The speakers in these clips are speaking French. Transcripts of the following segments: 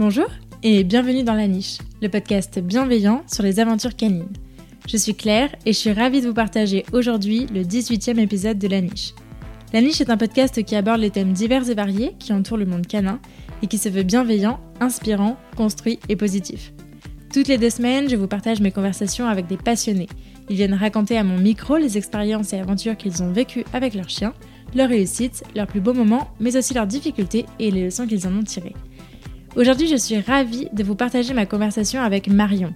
Bonjour et bienvenue dans La Niche, le podcast bienveillant sur les aventures canines. Je suis Claire et je suis ravie de vous partager aujourd'hui le 18e épisode de La Niche. La Niche est un podcast qui aborde les thèmes divers et variés qui entourent le monde canin et qui se veut bienveillant, inspirant, construit et positif. Toutes les deux semaines, je vous partage mes conversations avec des passionnés. Ils viennent raconter à mon micro les expériences et aventures qu'ils ont vécues avec leurs chiens, leurs réussites, leurs plus beaux moments, mais aussi leurs difficultés et les leçons qu'ils en ont tirées. Aujourd'hui, je suis ravie de vous partager ma conversation avec Marion.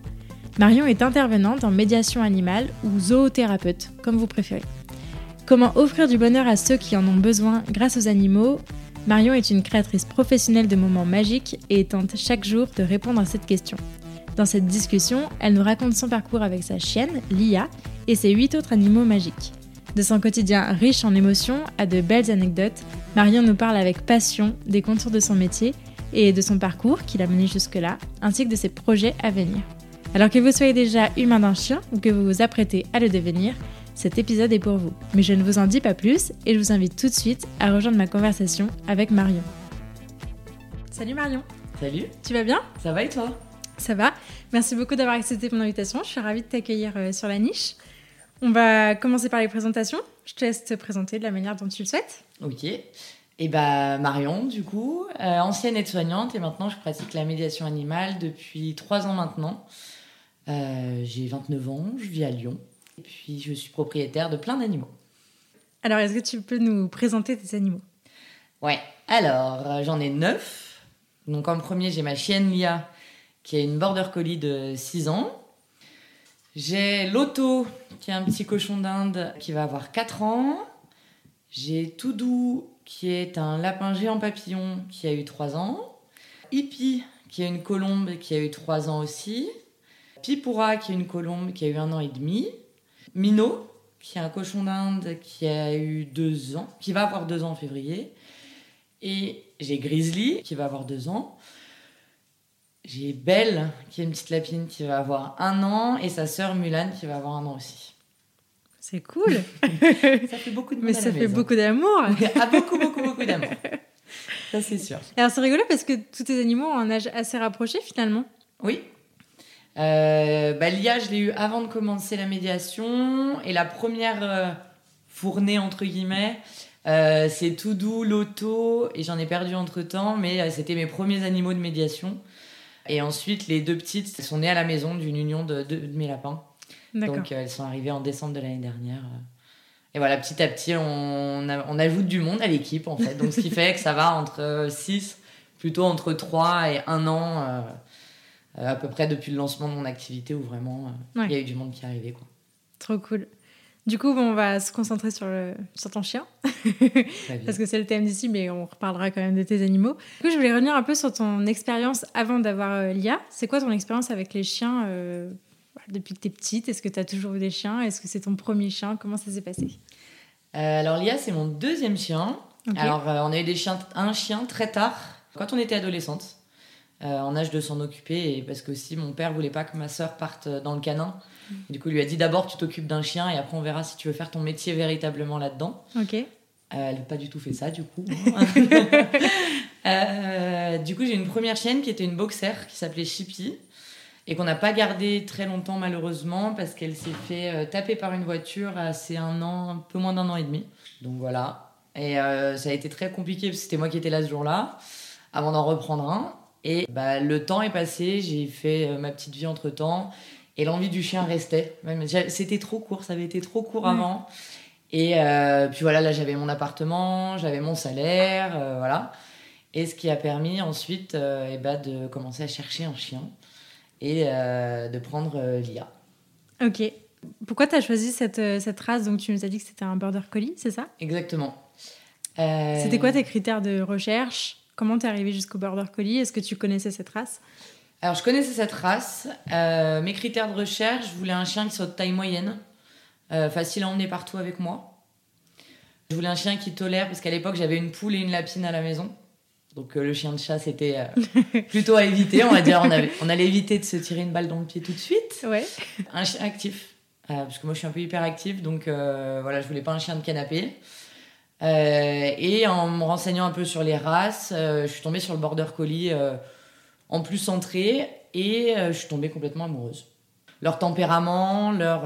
Marion est intervenante en médiation animale ou zoothérapeute, comme vous préférez. Comment offrir du bonheur à ceux qui en ont besoin grâce aux animaux? Marion est une créatrice professionnelle de moments magiques et tente chaque jour de répondre à cette question. Dans cette discussion, elle nous raconte son parcours avec sa chienne, Lia, et ses huit autres animaux magiques. De son quotidien riche en émotions à de belles anecdotes, Marion nous parle avec passion des contours de son métier et de son parcours qui l'a mené jusque-là, ainsi que de ses projets à venir. Alors que vous soyez déjà humain d'un chien ou que vous vous apprêtez à le devenir, cet épisode est pour vous. Mais je ne vous en dis pas plus et je vous invite tout de suite à rejoindre ma conversation avec Marion. Salut Marion Salut Tu vas bien? Ça va et toi? Ça va. Merci beaucoup d'avoir accepté mon invitation. Je suis ravie de t'accueillir euh, sur la niche. On va commencer par les présentations. Je te laisse te présenter de la manière dont tu le souhaites. Ok. Et bah Marion, du coup, euh, ancienne aide-soignante et maintenant je pratique la médiation animale depuis trois ans maintenant. Euh, j'ai 29 ans, je vis à Lyon. Et puis, je suis propriétaire de plein d'animaux. Alors, est-ce que tu peux nous présenter tes animaux? Ouais. Alors, euh, j'en ai neuf. Donc, en premier, j'ai ma chienne Lia, qui est une border collie de 6 ans. J'ai Loto, qui est un petit cochon d'Inde, qui va avoir 4 ans. J'ai Toudou, qui est un lapin géant papillon, qui a eu 3 ans. Hippie, qui est une colombe, qui a eu 3 ans aussi. Pipoura, qui est une colombe, qui a eu un an et demi. Minot, qui est un cochon d'Inde qui a eu deux ans, qui va avoir deux ans en février. Et j'ai Grizzly, qui va avoir deux ans. J'ai Belle, qui est une petite lapine, qui va avoir un an. Et sa sœur Mulan, qui va avoir un an aussi. C'est cool. ça fait beaucoup de Mais ça fait beaucoup d'amour. ah, beaucoup, beaucoup, beaucoup d'amour. Ça, c'est sûr. Alors, c'est rigolo parce que tous tes animaux ont un âge assez rapproché finalement. Oui, euh, bah, L'IA, je l'ai eu avant de commencer la médiation. Et la première euh, fournée, entre guillemets, euh, c'est tout doux, l'auto. Et j'en ai perdu entre temps, mais c'était mes premiers animaux de médiation. Et ensuite, les deux petites sont nées à la maison d'une union de, de, mes lapins. Donc, elles sont arrivées en décembre de l'année dernière. Et voilà, petit à petit, on, on ajoute du monde à l'équipe, en fait. Donc, ce qui fait que ça va entre 6, plutôt entre 3 et 1 an euh, à peu près depuis le lancement de mon activité où vraiment euh, il y a eu du monde qui est arrivé. Quoi. Trop cool. Du coup, bon, on va se concentrer sur, le, sur ton chien, parce que c'est le thème d'ici, mais on reparlera quand même de tes animaux. Du coup, je voulais revenir un peu sur ton expérience avant d'avoir euh, l'IA. C'est quoi ton expérience avec les chiens depuis que tu es petite? Est-ce que tu as toujours eu des chiens? Est-ce que c'est ton premier chien? Comment ça s'est passé? Alors, l'IA, c'est mon deuxième chien. Alors, on a eu des chiens, un chien très tard, quand on était adolescente. Euh, en âge de s'en occuper. Et parce que aussi, mon père voulait pas que ma sœur parte dans le canin. Mm. Du coup, il lui a dit d'abord, tu t'occupes d'un chien et après, on verra si tu veux faire ton métier véritablement là-dedans. Ok. Euh, elle n'a pas du tout fait ça, du coup. euh, du coup, j'ai une première chienne qui était une boxer qui s'appelait Chippy et qu'on n'a pas gardée très longtemps, malheureusement, parce qu'elle s'est fait euh, taper par une voiture c'est un an, un peu moins d'un an et demi. Donc voilà. Et ça a été très compliqué parce que c'était moi qui étais là ce jour-là, avant d'en reprendre un. Et bah, le temps est passé, j'ai fait euh, ma petite vie entre temps. Et l'envie du chien restait. C'était trop court, ça avait été trop court avant. Et euh, puis voilà, là j'avais mon appartement, j'avais mon salaire, euh, voilà. Et ce qui a permis ensuite et bah, de commencer à chercher un chien et de prendre l'IA. Ok. Pourquoi tu as choisi cette, cette race? Donc tu nous as dit que c'était un border collie, c'est ça? Exactement. C'était quoi tes critères de recherche? Comment t'es arrivé jusqu'au Border Collie? Est-ce que tu connaissais cette race? Alors, je connaissais cette race. Euh, mes critères de recherche, je voulais un chien qui soit de taille moyenne, euh, facile à emmener partout avec moi. Je voulais un chien qui tolère, parce qu'à l'époque, j'avais une poule et une lapine à la maison. Donc, euh, le chien de chat, c'était plutôt à éviter, on va dire. On, avait, on allait éviter de se tirer une balle dans le pied tout de suite. Ouais. Un chien actif, parce que moi, je suis un peu hyperactif, donc voilà, je voulais pas un chien de canapé. Euh, et en me renseignant un peu sur les races, euh, je suis tombée sur le border collie euh, en plus centré, et je suis tombée complètement amoureuse. Leur tempérament, leur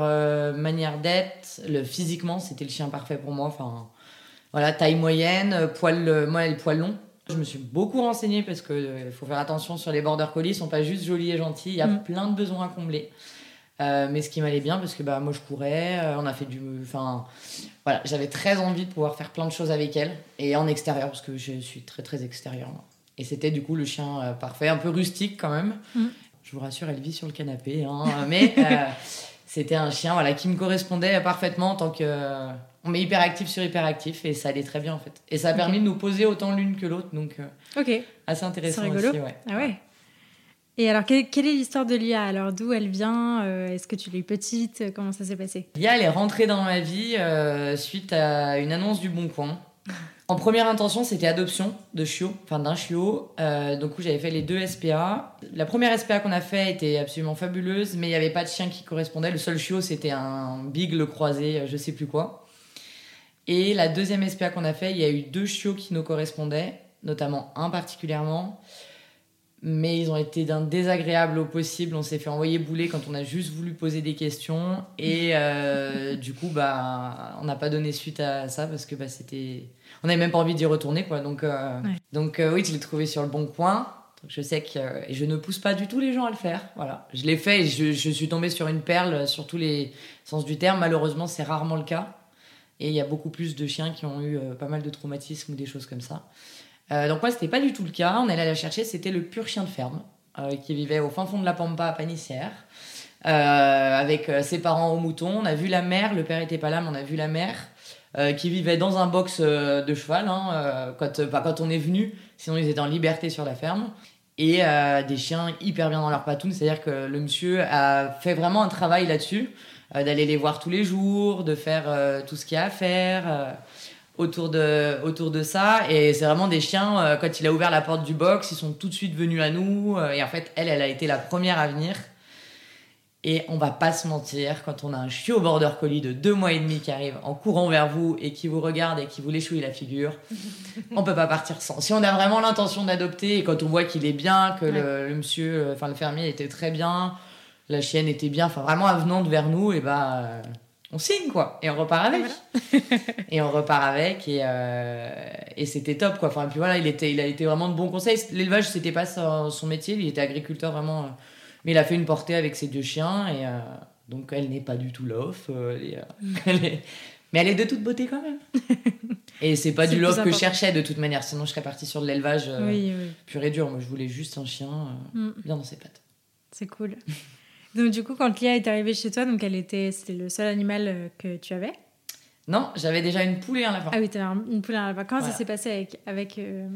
manière d'être, le, physiquement, c'était le chien parfait pour moi. Enfin, voilà, taille moyenne, poil, moi, poil long. Je me suis beaucoup renseignée parce qu'il faut faire attention sur les border collies, ils sont pas juste jolis et gentils, il y a mm. plein de besoins à combler. Euh, mais ce qui m'allait bien parce que bah, moi je courais, euh, on a fait du. Enfin, voilà, j'avais très envie de pouvoir faire plein de choses avec elle et en extérieur parce que je suis très très extérieur. Et c'était du coup le chien euh, parfait, un peu rustique quand même. Mm. Je vous rassure, elle vit sur le canapé, hein, mais c'était un chien voilà, qui me correspondait parfaitement en tant que. On met hyperactif sur hyperactif et ça allait très bien en fait. Et ça a permis de nous poser autant l'une que l'autre donc. ok. Assez intéressant rigolo. aussi, ouais. Ah ouais. Et alors, quelle, est l'histoire de Lia Alors, d'où elle vient? Euh, Est-ce que tu l'as eu petite? Comment ça s'est passé? Lia, elle est rentrée dans ma vie euh, suite à une annonce du Bon Coin. En première intention, c'était adoption de chiot, enfin d'un chiot. Euh, donc, j'avais fait les deux SPA. La première SPA qu'on a fait était absolument fabuleuse, mais il n'y avait pas de chien qui correspondait. Le seul chiot, c'était un bigle croisé, je sais plus quoi. Et la deuxième SPA qu'on a fait, il y a eu deux chiots qui nous correspondaient, notamment un particulièrement mais ils ont été d'un désagréable au possible. On s'est fait envoyer bouler quand on a juste voulu poser des questions. Et euh, du coup, bah, on n'a pas donné suite à ça parce que bah, c'était. On n'avait même pas envie d'y retourner, quoi. Donc, euh, donc euh, oui, je l'ai trouvé sur le bon coin. Donc, je sais que. Et je ne pousse pas du tout les gens à le faire. Voilà. Je l'ai fait et je, je, suis tombée sur une perle sur tous les sens du terme. Malheureusement, c'est rarement le cas. Et il y a beaucoup plus de chiens qui ont eu pas mal de traumatismes ou des choses comme ça. Euh, donc moi, c'était pas du tout le cas. On allait la chercher. C'était le pur chien de ferme euh, qui vivait au fin fond de la Pampa à Panissière. Euh, avec ses parents au mouton. On a vu la mère, le père était pas là, mais on a vu la mère qui vivait dans un box de cheval hein, quand, quand on est venu. Sinon, ils étaient en liberté sur la ferme. Et des chiens hyper bien dans leur patoune. C'est-à-dire que le monsieur a fait vraiment un travail là-dessus, d'aller les voir tous les jours, de faire tout ce qu'il y a à faire autour de, autour de ça. Et c'est vraiment des chiens, euh, quand il a ouvert la porte du box, ils sont tout de suite venus à nous. Euh, et en fait, elle, elle a été la première à venir. Et on va pas se mentir, quand on a un chiot border collie de deux mois et demi qui arrive en courant vers vous et qui vous regarde et qui vous l'échouille la figure, on peut pas partir sans. Si on a vraiment l'intention d'adopter et quand on voit qu'il est bien, que le, monsieur, euh, enfin le fermier était très bien, la chienne était bien, enfin vraiment avenante vers nous, et bah on signe quoi. Et on repart avec. Et on repart avec et, euh, et c'était top quoi. Enfin puis voilà il était il a été vraiment de bons conseils. L'élevage c'était pas son, métier il était agriculteur vraiment euh, mais il a fait une portée avec ses deux chiens et euh, donc elle n'est pas du tout lof mais elle est de toute beauté quand même. Et c'est pas du lof que je cherchais de toute manière. Sinon je serais partie sur de l'élevage pur et dur. Moi je voulais juste un chien mm. bien dans ses pattes. C'est cool Donc du coup, quand Lia est arrivée chez toi, donc elle était, c'était le seul animal euh, que tu avais? Non, j'avais déjà une poule et un lapin. Ah oui, tu avais une poule et un lapin. Comment ça s'est passé avec avec euh,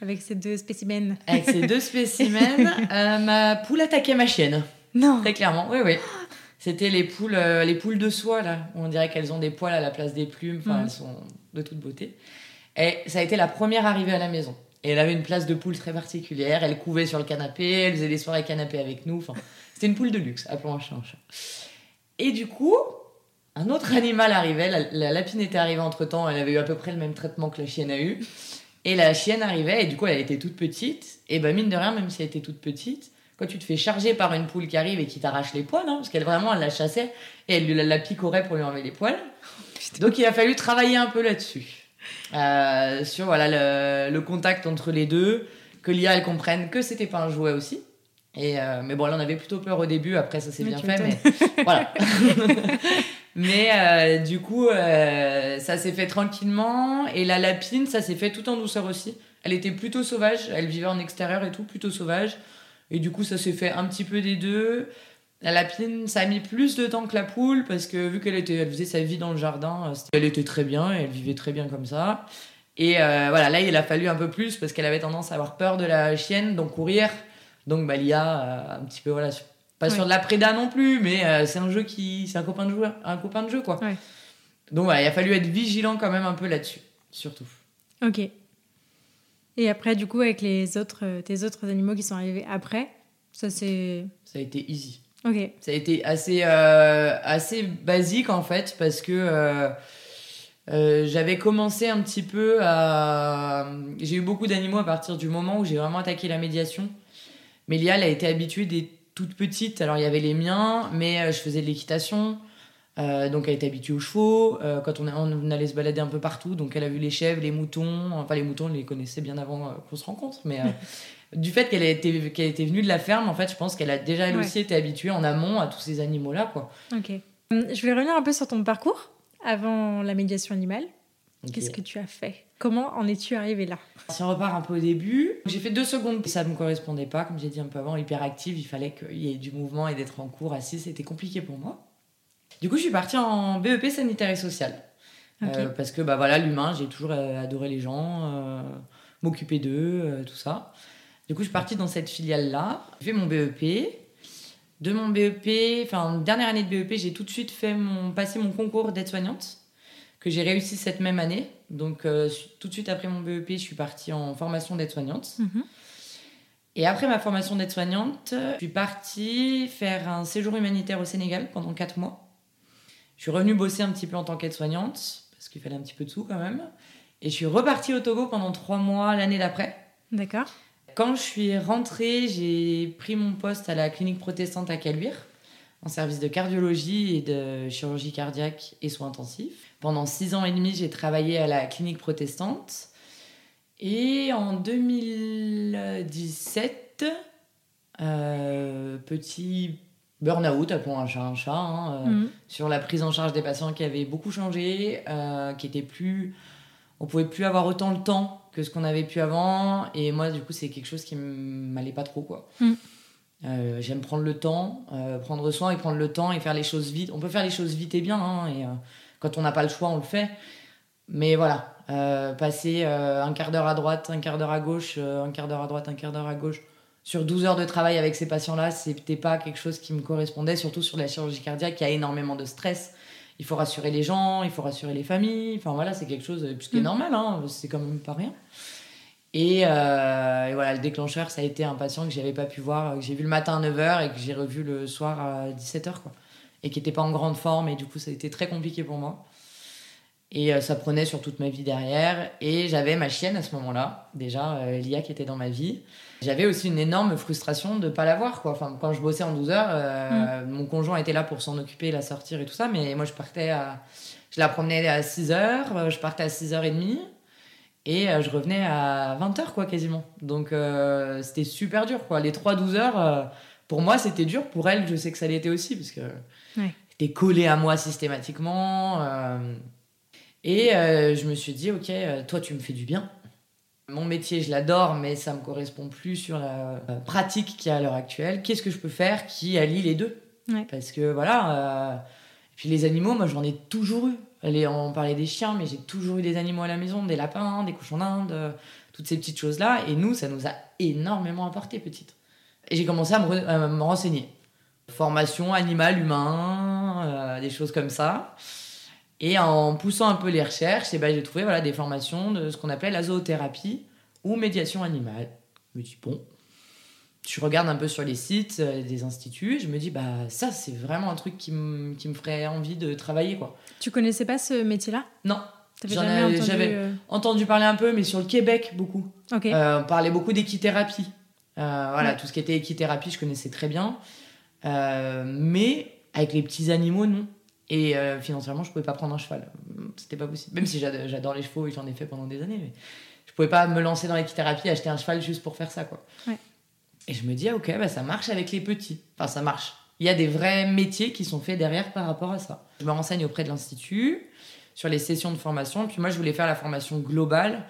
avec ces deux spécimens? Avec ces deux spécimens, euh, ma poule attaquait ma chienne. Non. Très clairement, oui, oui. C'était les poules, les poules de soie là. On dirait qu'elles ont des poils à la place des plumes. Enfin, mhm. elles sont de toute beauté. Et ça a été la première arrivée à la maison. Et elle avait une place de poule très particulière. Elle couvait sur le canapé. Elle faisait des soirées canapé avec nous. Enfin, c'était une poule de luxe, appelons un chat Et du coup, un autre animal arrivait, la, lapine était arrivée entre temps, elle avait eu à peu près le même traitement que la chienne a eu. Et la chienne arrivait, et du coup, elle était toute petite. Et ben, mine de rien, même si elle était toute petite, quand tu te fais charger par une poule qui arrive et qui t'arrache les poils, hein, parce qu'elle vraiment, elle la chassait et elle la, la picorait pour lui enlever les poils. Donc, il a fallu travailler un peu là-dessus. Euh, sur voilà, le, le, contact entre les deux, que l'IA, elle comprenne que c'était pas un jouet aussi. Et euh, mais bon, là, on avait plutôt peur au début. Après, ça s'est bien fait. Mais voilà. mais euh, du coup, euh, ça s'est fait tranquillement. Et la lapine, ça s'est fait tout en douceur aussi. Elle était plutôt sauvage. Elle vivait en extérieur et tout, plutôt sauvage. Et du coup, ça s'est fait un petit peu des deux. La lapine, ça a mis plus de temps que la poule parce que vu qu'elle était, elle faisait sa vie dans le jardin, elle était très bien et elle vivait très bien comme ça. Et voilà, là, il a fallu un peu plus parce qu'elle avait tendance à avoir peur de la chienne, donc courir. Donc bah, l'IA, euh, un petit peu, voilà, pas sur de la préda non plus, mais euh, c'est un jeu qui. C'est un copain de joueur, un copain de jeu, quoi. Donc voilà, il a fallu être vigilant quand même un peu là-dessus, surtout. Ok. Et après, du coup, avec les autres, euh, tes autres animaux qui sont arrivés après, ça c'est. Ça a été easy. Ok. Ça a été assez, assez basique en fait, parce que. j'avais commencé un petit peu à. J'ai eu beaucoup d'animaux à partir du moment où j'ai vraiment attaqué la médiation. Mais Lia, elle a été habituée des toutes petites. Alors, il y avait les miens, mais euh, je faisais de l'équitation. Euh, donc, elle était habituée aux chevaux. Euh, quand on, on, allait se balader un peu partout, donc elle a vu les chèvres, les moutons. Enfin, les moutons, elle les connaissait bien avant qu'on se rencontre. Mais du fait qu'elle était, qu'elle était venue de la ferme, en fait, je pense qu'elle a déjà elle aussi été habituée en amont à tous ces animaux-là. quoi. Ok. Je vais revenir un peu sur ton parcours avant la médiation animale. Qu'est-ce que tu as fait? Comment en es-tu arrivé là? Si on repart un peu au début, j'ai fait deux secondes. Ça ne me correspondait pas, comme j'ai dit un peu avant, hyperactive. Il fallait qu'il y ait du mouvement et d'être en cours assis. C'était compliqué pour moi. Du coup, je suis partie en BEP sanitaire et social. Euh, parce que bah, voilà, l'humain, j'ai toujours euh, adoré les gens, euh, m'occuper d'eux, tout ça. Du coup, je suis partie dans cette filiale-là. J'ai fait mon BEP. De mon BEP, enfin, dernière année de BEP, j'ai tout de suite fait mon, passé mon concours d'aide-soignante que j'ai réussi cette même année. Donc, euh, tout de suite après mon BEP, je suis partie en formation d'aide-soignante. Mhm. Et après ma formation d'aide-soignante, je suis partie faire un séjour humanitaire au Sénégal pendant 4 mois. Je suis revenue bosser un petit peu en tant qu'aide-soignante, parce qu'il fallait un petit peu de sous quand même. Et je suis repartie au Togo pendant 3 mois l'année d'après. D'accord. Quand je suis rentrée, j'ai pris mon poste à la clinique protestante à Caluire, en service de cardiologie et de chirurgie cardiaque et soins intensifs. Pendant six ans et demi, j'ai travaillé à la clinique protestante. Et en 2017, euh, petit burn-out, appelons un chat un chat, hein, euh, mhm. sur la prise en charge des patients qui avaient beaucoup changé, euh, qui étaient plus... On pouvait plus avoir autant le temps que ce qu'on avait pu avant. Et moi, du coup, c'est quelque chose qui m'allait pas trop, quoi. Mhm. J'aime prendre le temps, prendre soin et prendre le temps et faire les choses vite. On peut faire les choses vite et bien, hein, et quand on n'a pas le choix, on le fait. Mais voilà, euh, passer euh, un quart d'heure à droite, un quart d'heure à gauche, euh, un quart d'heure à droite, un quart d'heure à gauche, sur 12 heures de travail avec ces patients-là, c'était pas quelque chose qui me correspondait, surtout sur la chirurgie cardiaque, il y a énormément de stress. Il faut rassurer les gens, il faut rassurer les familles. Enfin voilà, c'est quelque chose plus qui est mm. normal, hein, c'est quand même pas rien. Et, et, voilà, le déclencheur, ça a été un patient que j'avais pas pu voir, que j'ai vu le matin à 9h et que j'ai revu le soir à 17h. Quoi et qui n'était pas en grande forme et du coup ça a été très compliqué pour moi. Et euh, ça prenait sur toute ma vie derrière. Et j'avais ma chienne à ce moment-là, déjà, euh, Lia qui était dans ma vie. J'avais aussi une énorme frustration de ne pas la voir. Quoi. Enfin, quand je bossais en 12 heures, euh, mm. mon conjoint était là pour s'en occuper, la sortir et tout ça. Mais moi, je partais à. Je la promenais à 6 heures, je partais à 6h30 et je revenais à 20h, quoi, quasiment. Donc, c'était super dur, quoi. Les 3-12 heures, pour moi, c'était dur. Pour elle, je sais que ça l'était aussi, parce que Ouais. C'était collé à moi systématiquement. Euh, et euh, je me suis dit, ok, euh, toi, tu me fais du bien. Mon métier, je l'adore, mais ça me correspond plus sur la pratique qu'il y a à l'heure actuelle. Qu'est-ce que je peux faire qui allie les deux? Parce que voilà. Et puis les animaux, moi, j'en ai toujours eu. On parlait des chiens, mais j'ai toujours eu des animaux à la maison, des lapins, des cochons d'Inde, toutes ces petites choses-là. Et nous, ça nous a énormément apporté, petite. Et j'ai commencé à me renseigner formation animal humain, euh, des choses comme ça. Et en poussant un peu les recherches, et eh ben, j'ai trouvé voilà, des formations de ce qu'on appelle la zoothérapie ou médiation animale. Je me dis, bon, je regarde un peu sur les sites euh, des instituts, je me dis, bah ça, c'est vraiment un truc qui, me ferait envie de travailler. quoi. Tu connaissais pas ce métier-là? Non. J'avais euh, entendu... parler un peu, mais sur le Québec, beaucoup. on parlait beaucoup d'équithérapie. Voilà, tout ce qui était équithérapie, je connaissais très bien. Euh, mais avec les petits animaux, non. Et euh, financièrement, je pouvais pas prendre un cheval. C'était pas possible. Même si j'adore les chevaux et j'en ai fait pendant des années, mais je pouvais pas me lancer dans l'équithérapie, acheter un cheval juste pour faire ça, quoi. Et je me dis, ah, ok, bah, ça marche avec les petits. Enfin, ça marche. Il y a des vrais métiers qui sont faits derrière par rapport à ça. Je me renseigne auprès de l'Institut sur les sessions de formation. Puis moi, je voulais faire la formation globale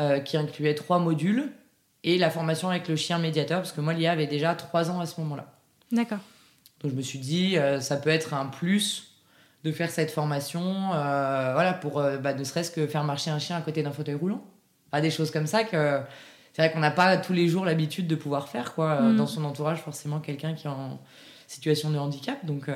euh, qui incluait trois modules et la formation avec le chien médiateur, parce que moi, l'IA avait déjà trois ans à ce moment-là. D'accord. Donc je me suis dit, euh, ça peut être un plus de faire cette formation, euh, voilà, pour euh, bah, ne serait-ce que faire marcher un chien à côté d'un fauteuil roulant. Pas des choses comme ça que c'est vrai qu'on n'a pas tous les jours l'habitude de pouvoir faire, quoi. Mm. Dans son entourage, forcément, quelqu'un qui est en situation de handicap. Donc,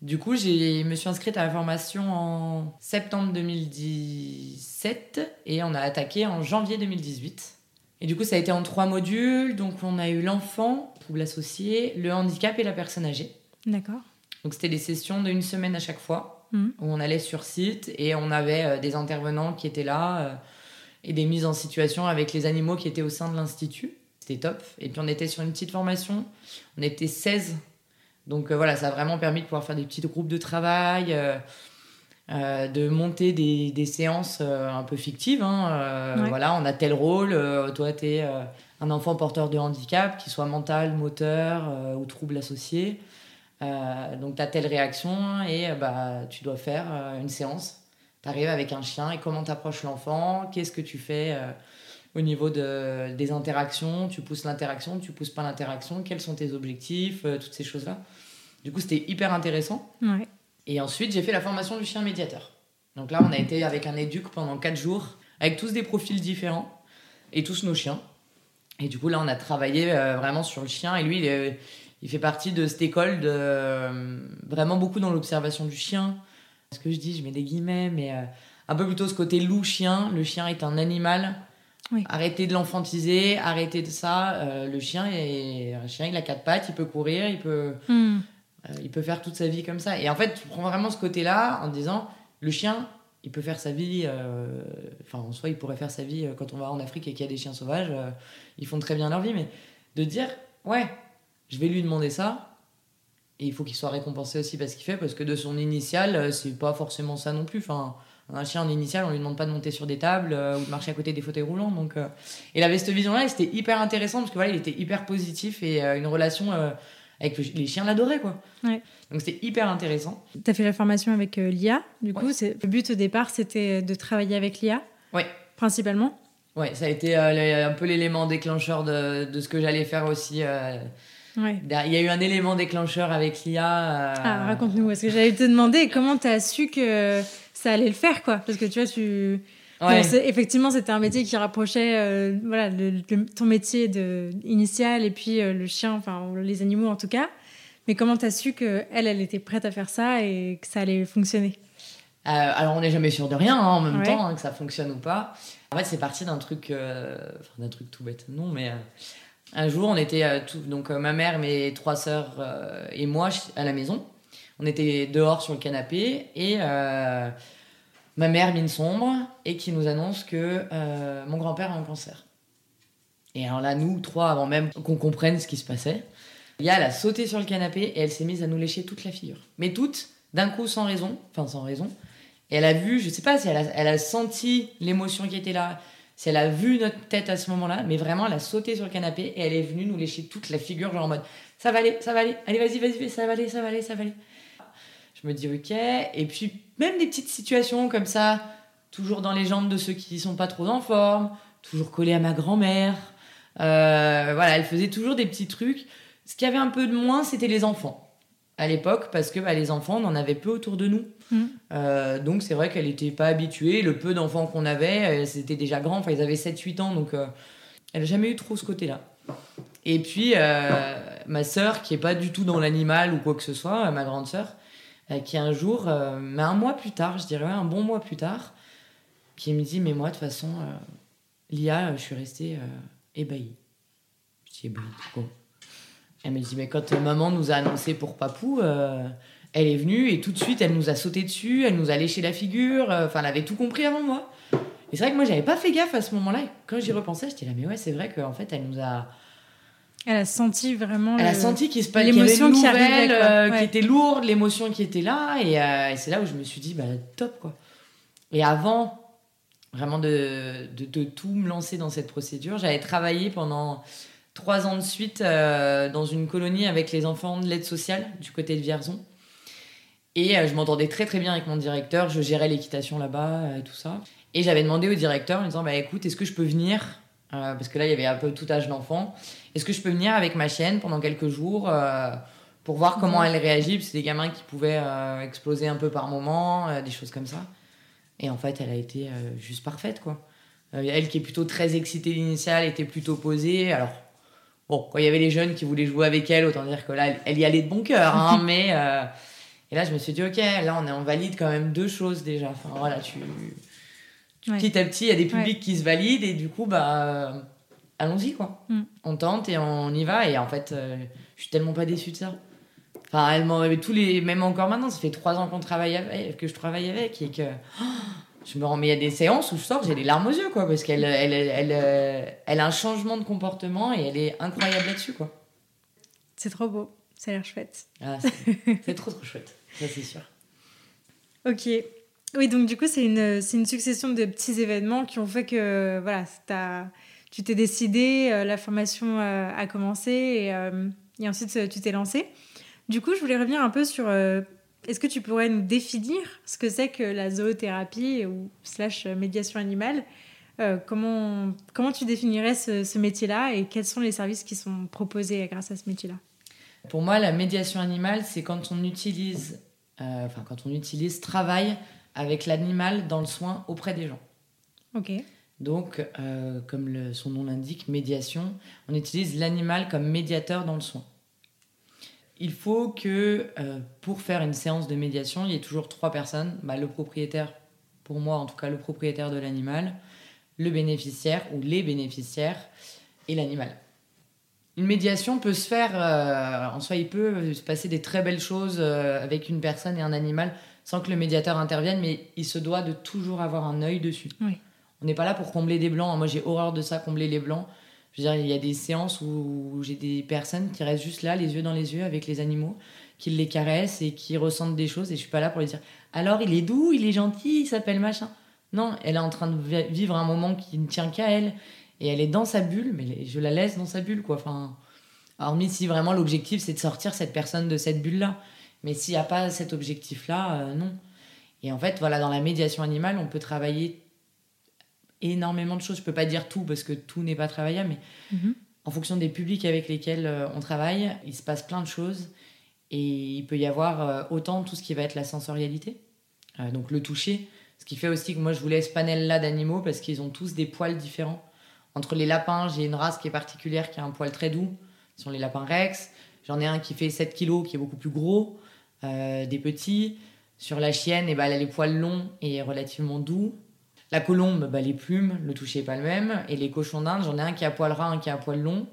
du coup, je me suis inscrite à la formation en septembre 2017 et on a attaqué en janvier 2018. Et du coup, ça a été en trois modules. Donc, on a eu l'enfant, l'associé, le handicap et la personne âgée. D'accord. Donc, c'était des sessions d'une semaine à chaque fois mmh. où on allait sur site et on avait euh, des intervenants qui étaient là euh, et des mises en situation avec les animaux qui étaient au sein de l'institut. c'était top. Et puis on était sur une petite formation, on était 16. Donc euh, voilà, ça a vraiment permis de pouvoir faire des petits groupes de travail, euh, de monter des, des séances euh, un peu fictives. hein. Euh, Ouais. Voilà, on a tel rôle, toi tu es un enfant porteur de handicap, qu'il soit mental, moteur ou trouble associé. Donc tu as telle réaction et bah, tu dois faire une séance. Tu arrives avec un chien et comment tu approches l'enfant, qu'est-ce que tu fais au niveau de, des interactions, tu pousses l'interaction, tu pousses pas l'interaction, quels sont tes objectifs, toutes ces choses-là? Du coup, c'était hyper intéressant. Ouais. Et ensuite, j'ai fait la formation du chien médiateur. Donc là, on a été avec un éduc pendant 4 jours, avec tous des profils différents et tous nos chiens. Et du coup, là, on a travaillé euh, vraiment sur le chien. Et lui, il, est- il fait partie de cette école de euh, vraiment beaucoup dans l'observation du chien. Ce que je dis, je mets des guillemets, mais euh, un peu plutôt ce côté loup-chien. Le chien est un animal. Oui. Arrêtez de l'enfantiser, arrêtez de ça. Le chien, est, un chien, il a quatre pattes, il peut courir, il peut, Hmm. Euh, il peut faire toute sa vie comme ça. Et en fait, tu prends vraiment ce côté-là en disant, le chien, il peut faire sa vie. euh, Enfin, en soi, il pourrait faire sa vie euh, quand on va en Afrique et qu'il y a des chiens sauvages. ils font très bien leur vie, mais de dire, ouais, je vais lui demander ça. Et il faut qu'il soit récompensé aussi parce qu'il fait, parce que de son initial, c'est pas forcément ça non plus. Enfin, un chien en initial, on lui demande pas de monter sur des tables ou de marcher à côté des fauteuils roulants. Donc, et il avait cette vision-là, c'était hyper intéressant parce que voilà, il était hyper positif et une relation avec le- les chiens l'adoraient quoi. Ouais. Donc c'était hyper intéressant. Tu as fait la formation avec euh, l'IA, du coup, Ouais. c'est- le but au départ, c'était de travailler avec l'IA, Ouais. principalement? Ouais, ça a été euh, un peu l'élément déclencheur de, de ce que j'allais faire aussi. euh, Ouais. Il y a eu un élément déclencheur avec l'IA. euh, Ah, raconte-nous, parce que j'allais te demander comment tu as su que ça allait le faire, quoi. Parce que tu vois, tu. Ouais. Effectivement, c'était un métier qui rapprochait euh, voilà, le- le- ton métier de, initial et puis euh, le chien, enfin les animaux en tout cas. Mais comment tu as su qu'elle, elle était prête à faire ça et que ça allait fonctionner? Euh, alors on n'est jamais sûr de rien hein, en même Ouais. temps, hein, que ça fonctionne ou pas. En fait, c'est parti d'un truc, d'un truc tout bête, non, mais un jour on était tout, donc ma mère, mes trois sœurs et moi à la maison. On était dehors sur le canapé et ma mère mine sombre et qui nous annonce que euh, mon grand-père a un cancer. Et alors là, nous trois, avant même qu'on comprenne ce qui se passait, Lia, elle a sauté sur le canapé et elle s'est mise à nous lécher toute la figure. Mais toutes, d'un coup, sans raison, enfin sans raison. Et elle a vu, je sais pas si elle a, elle a senti l'émotion qui était là, si elle a vu notre tête à ce moment-là, mais vraiment, elle a sauté sur le canapé et elle est venue nous lécher toute la figure, genre en mode ça va aller, ça va aller, allez, vas-y, vas-y, ça va aller, ça va aller, ça va aller. Je me dis ok. Et puis, même des petites situations comme ça, toujours dans les jambes de ceux qui sont pas trop en forme, toujours collé à ma grand-mère. Euh, voilà, elle faisait toujours des petits trucs. Ce qu'il y avait un peu de moins, c'était les enfants à l'époque, parce que bah, les enfants, on en avait peu autour de nous. Mhm. Euh, donc c'est vrai qu'elle n'était pas habituée. Le peu d'enfants qu'on avait, euh, c'était déjà grand. Enfin, ils avaient 7-8 ans, donc euh, elle n'a jamais eu trop ce côté-là. Et puis, euh, ma sœur, qui est pas du tout dans l'animal ou quoi que ce soit, euh, ma grande sœur, euh, qui un jour, euh, mais un mois plus tard, je dirais un bon mois plus tard, qui me dit, mais moi, de toute façon, euh, Lia, euh, je suis restée euh, ébahie. Je dis, ébahie, pourquoi? Elle me dit, mais quand euh, maman nous a annoncé pour Papou, euh, elle est venue et tout de suite, elle nous a sauté dessus, elle nous a léché la figure, euh, enfin, elle avait tout compris avant moi. Et c'est vrai que moi, j'avais pas fait gaffe à ce moment-là. Quand j'y repensais, j'étais là, mais ouais, c'est vrai qu'en fait, elle nous a. Elle a senti vraiment. Elle a senti qu'il se passait l'émotion qui arrivait, euh, Ouais. qui était lourde, l'émotion qui était là. Et, euh, et c'est là où je me suis dit, bah, top, quoi. Et avant vraiment de, de, de tout me lancer dans cette procédure, j'avais travaillé pendant trois ans de suite euh, dans une colonie avec les enfants de l'aide sociale du côté de Vierzon. Et je m'entendais très très bien avec mon directeur, je gérais l'équitation là-bas et tout ça. Et j'avais demandé au directeur en lui disant bah écoute, est-ce que je peux venir? Parce que là il y avait un peu tout âge d'enfant. Est-ce que je peux venir avec ma chienne pendant quelques jours euh, pour voir comment elle réagit? C'est des gamins qui pouvaient euh, exploser un peu par moment, euh, des choses comme ça. Et en fait, elle a été juste parfaite quoi. Elle qui est plutôt très excitée l'initiale était plutôt posée. Alors bon, quand il y avait les jeunes qui voulaient jouer avec elle, autant dire que là elle, y allait de bon cœur. Hein, mais euh, et là je me suis dit ok, là on est en valide quand même deux choses déjà. Enfin voilà, tu Ouais. petit à petit, il y a des publics qui se valident et du coup, bah, allons-y quoi. Mm. On tente et on y va. Et en fait, euh, je suis tellement pas déçue de ça. Enfin, elle m'en avait tous les. Même encore maintenant, ça fait trois ans qu'on travaille avec, que je travaille avec et que. oh, Je me rends, mais il y a des séances où je sors, j'ai les larmes aux yeux, quoi, parce qu'elle elle, elle, elle, elle a un changement de comportement et elle est incroyable là-dessus, quoi. C'est trop beau, ça a l'air chouette. Ah, c'est trop trop chouette, ça c'est sûr. Ok. Oui, donc du coup, c'est une, une succession de petits événements qui ont fait que voilà, t'as- tu t'es décidé, euh, la formation euh, a commencé et, euh, et ensuite tu t'es lancé. Du coup, je voulais revenir un peu sur. est-ce que tu pourrais nous définir ce que c'est que la zoothérapie ou slash médiation animale Euh, comment, comment tu définirais ce, ce métier-là et quels sont les services qui sont proposés grâce à ce métier-là? Pour moi, la médiation animale, c'est quand on utilise, euh, enfin quand on utilise, travaille avec l'animal dans le soin auprès des gens. Ok. Donc, euh, comme son nom l'indique, médiation, on utilise l'animal comme médiateur dans le soin. Il faut que euh, pour faire une séance de médiation, il y ait toujours trois personnes. Bah, le propriétaire, pour moi en tout cas, le propriétaire de l'animal, le bénéficiaire ou les bénéficiaires et l'animal. Une médiation peut se faire, euh, en soi, il peut se passer des très belles choses avec une personne et un animal sans que le médiateur intervienne, mais il se doit de toujours avoir un œil dessus. Oui. On n'est pas là pour combler des blancs. Moi, j'ai horreur de ça, combler les blancs. Je veux dire, il y a des séances où j'ai des personnes qui restent juste là, les yeux dans les yeux, avec les animaux, qui les caressent et qui ressentent des choses. Et je suis pas là pour lui dire alors il est doux, il est gentil, il s'appelle machin. Non, elle est en train de vi- vivre un moment qui ne tient qu'à elle. Et elle est dans sa bulle, mais je la laisse dans sa bulle, quoi. Enfin, hormis si vraiment l'objectif c'est de sortir cette personne de cette bulle-là. Mais s'il n'y a pas cet objectif-là, euh, non. Et en fait, voilà, dans la médiation animale, on peut travailler énormément de choses. Je peux pas dire tout parce que tout n'est pas travaillable, mais Mhm. en fonction des publics avec lesquels euh, on travaille, il se passe plein de choses. Et il peut y avoir euh, autant tout ce qui va être la sensorialité, euh, donc le toucher. Ce qui fait aussi que moi je voulais ce panel-là d'animaux parce qu'ils ont tous des poils différents. Entre les lapins, j'ai une race qui est particulière qui a un poil très doux, ce sont les lapins rex. J'en ai un qui fait 7 kilos qui est beaucoup plus gros, euh, des petits. Sur la chienne, et ben, elle a les poils longs et relativement doux. La colombe, bah, les plumes, le toucher est pas le même. Et les cochons d'Inde, j'en ai un qui a poil ras, un qui a poil long.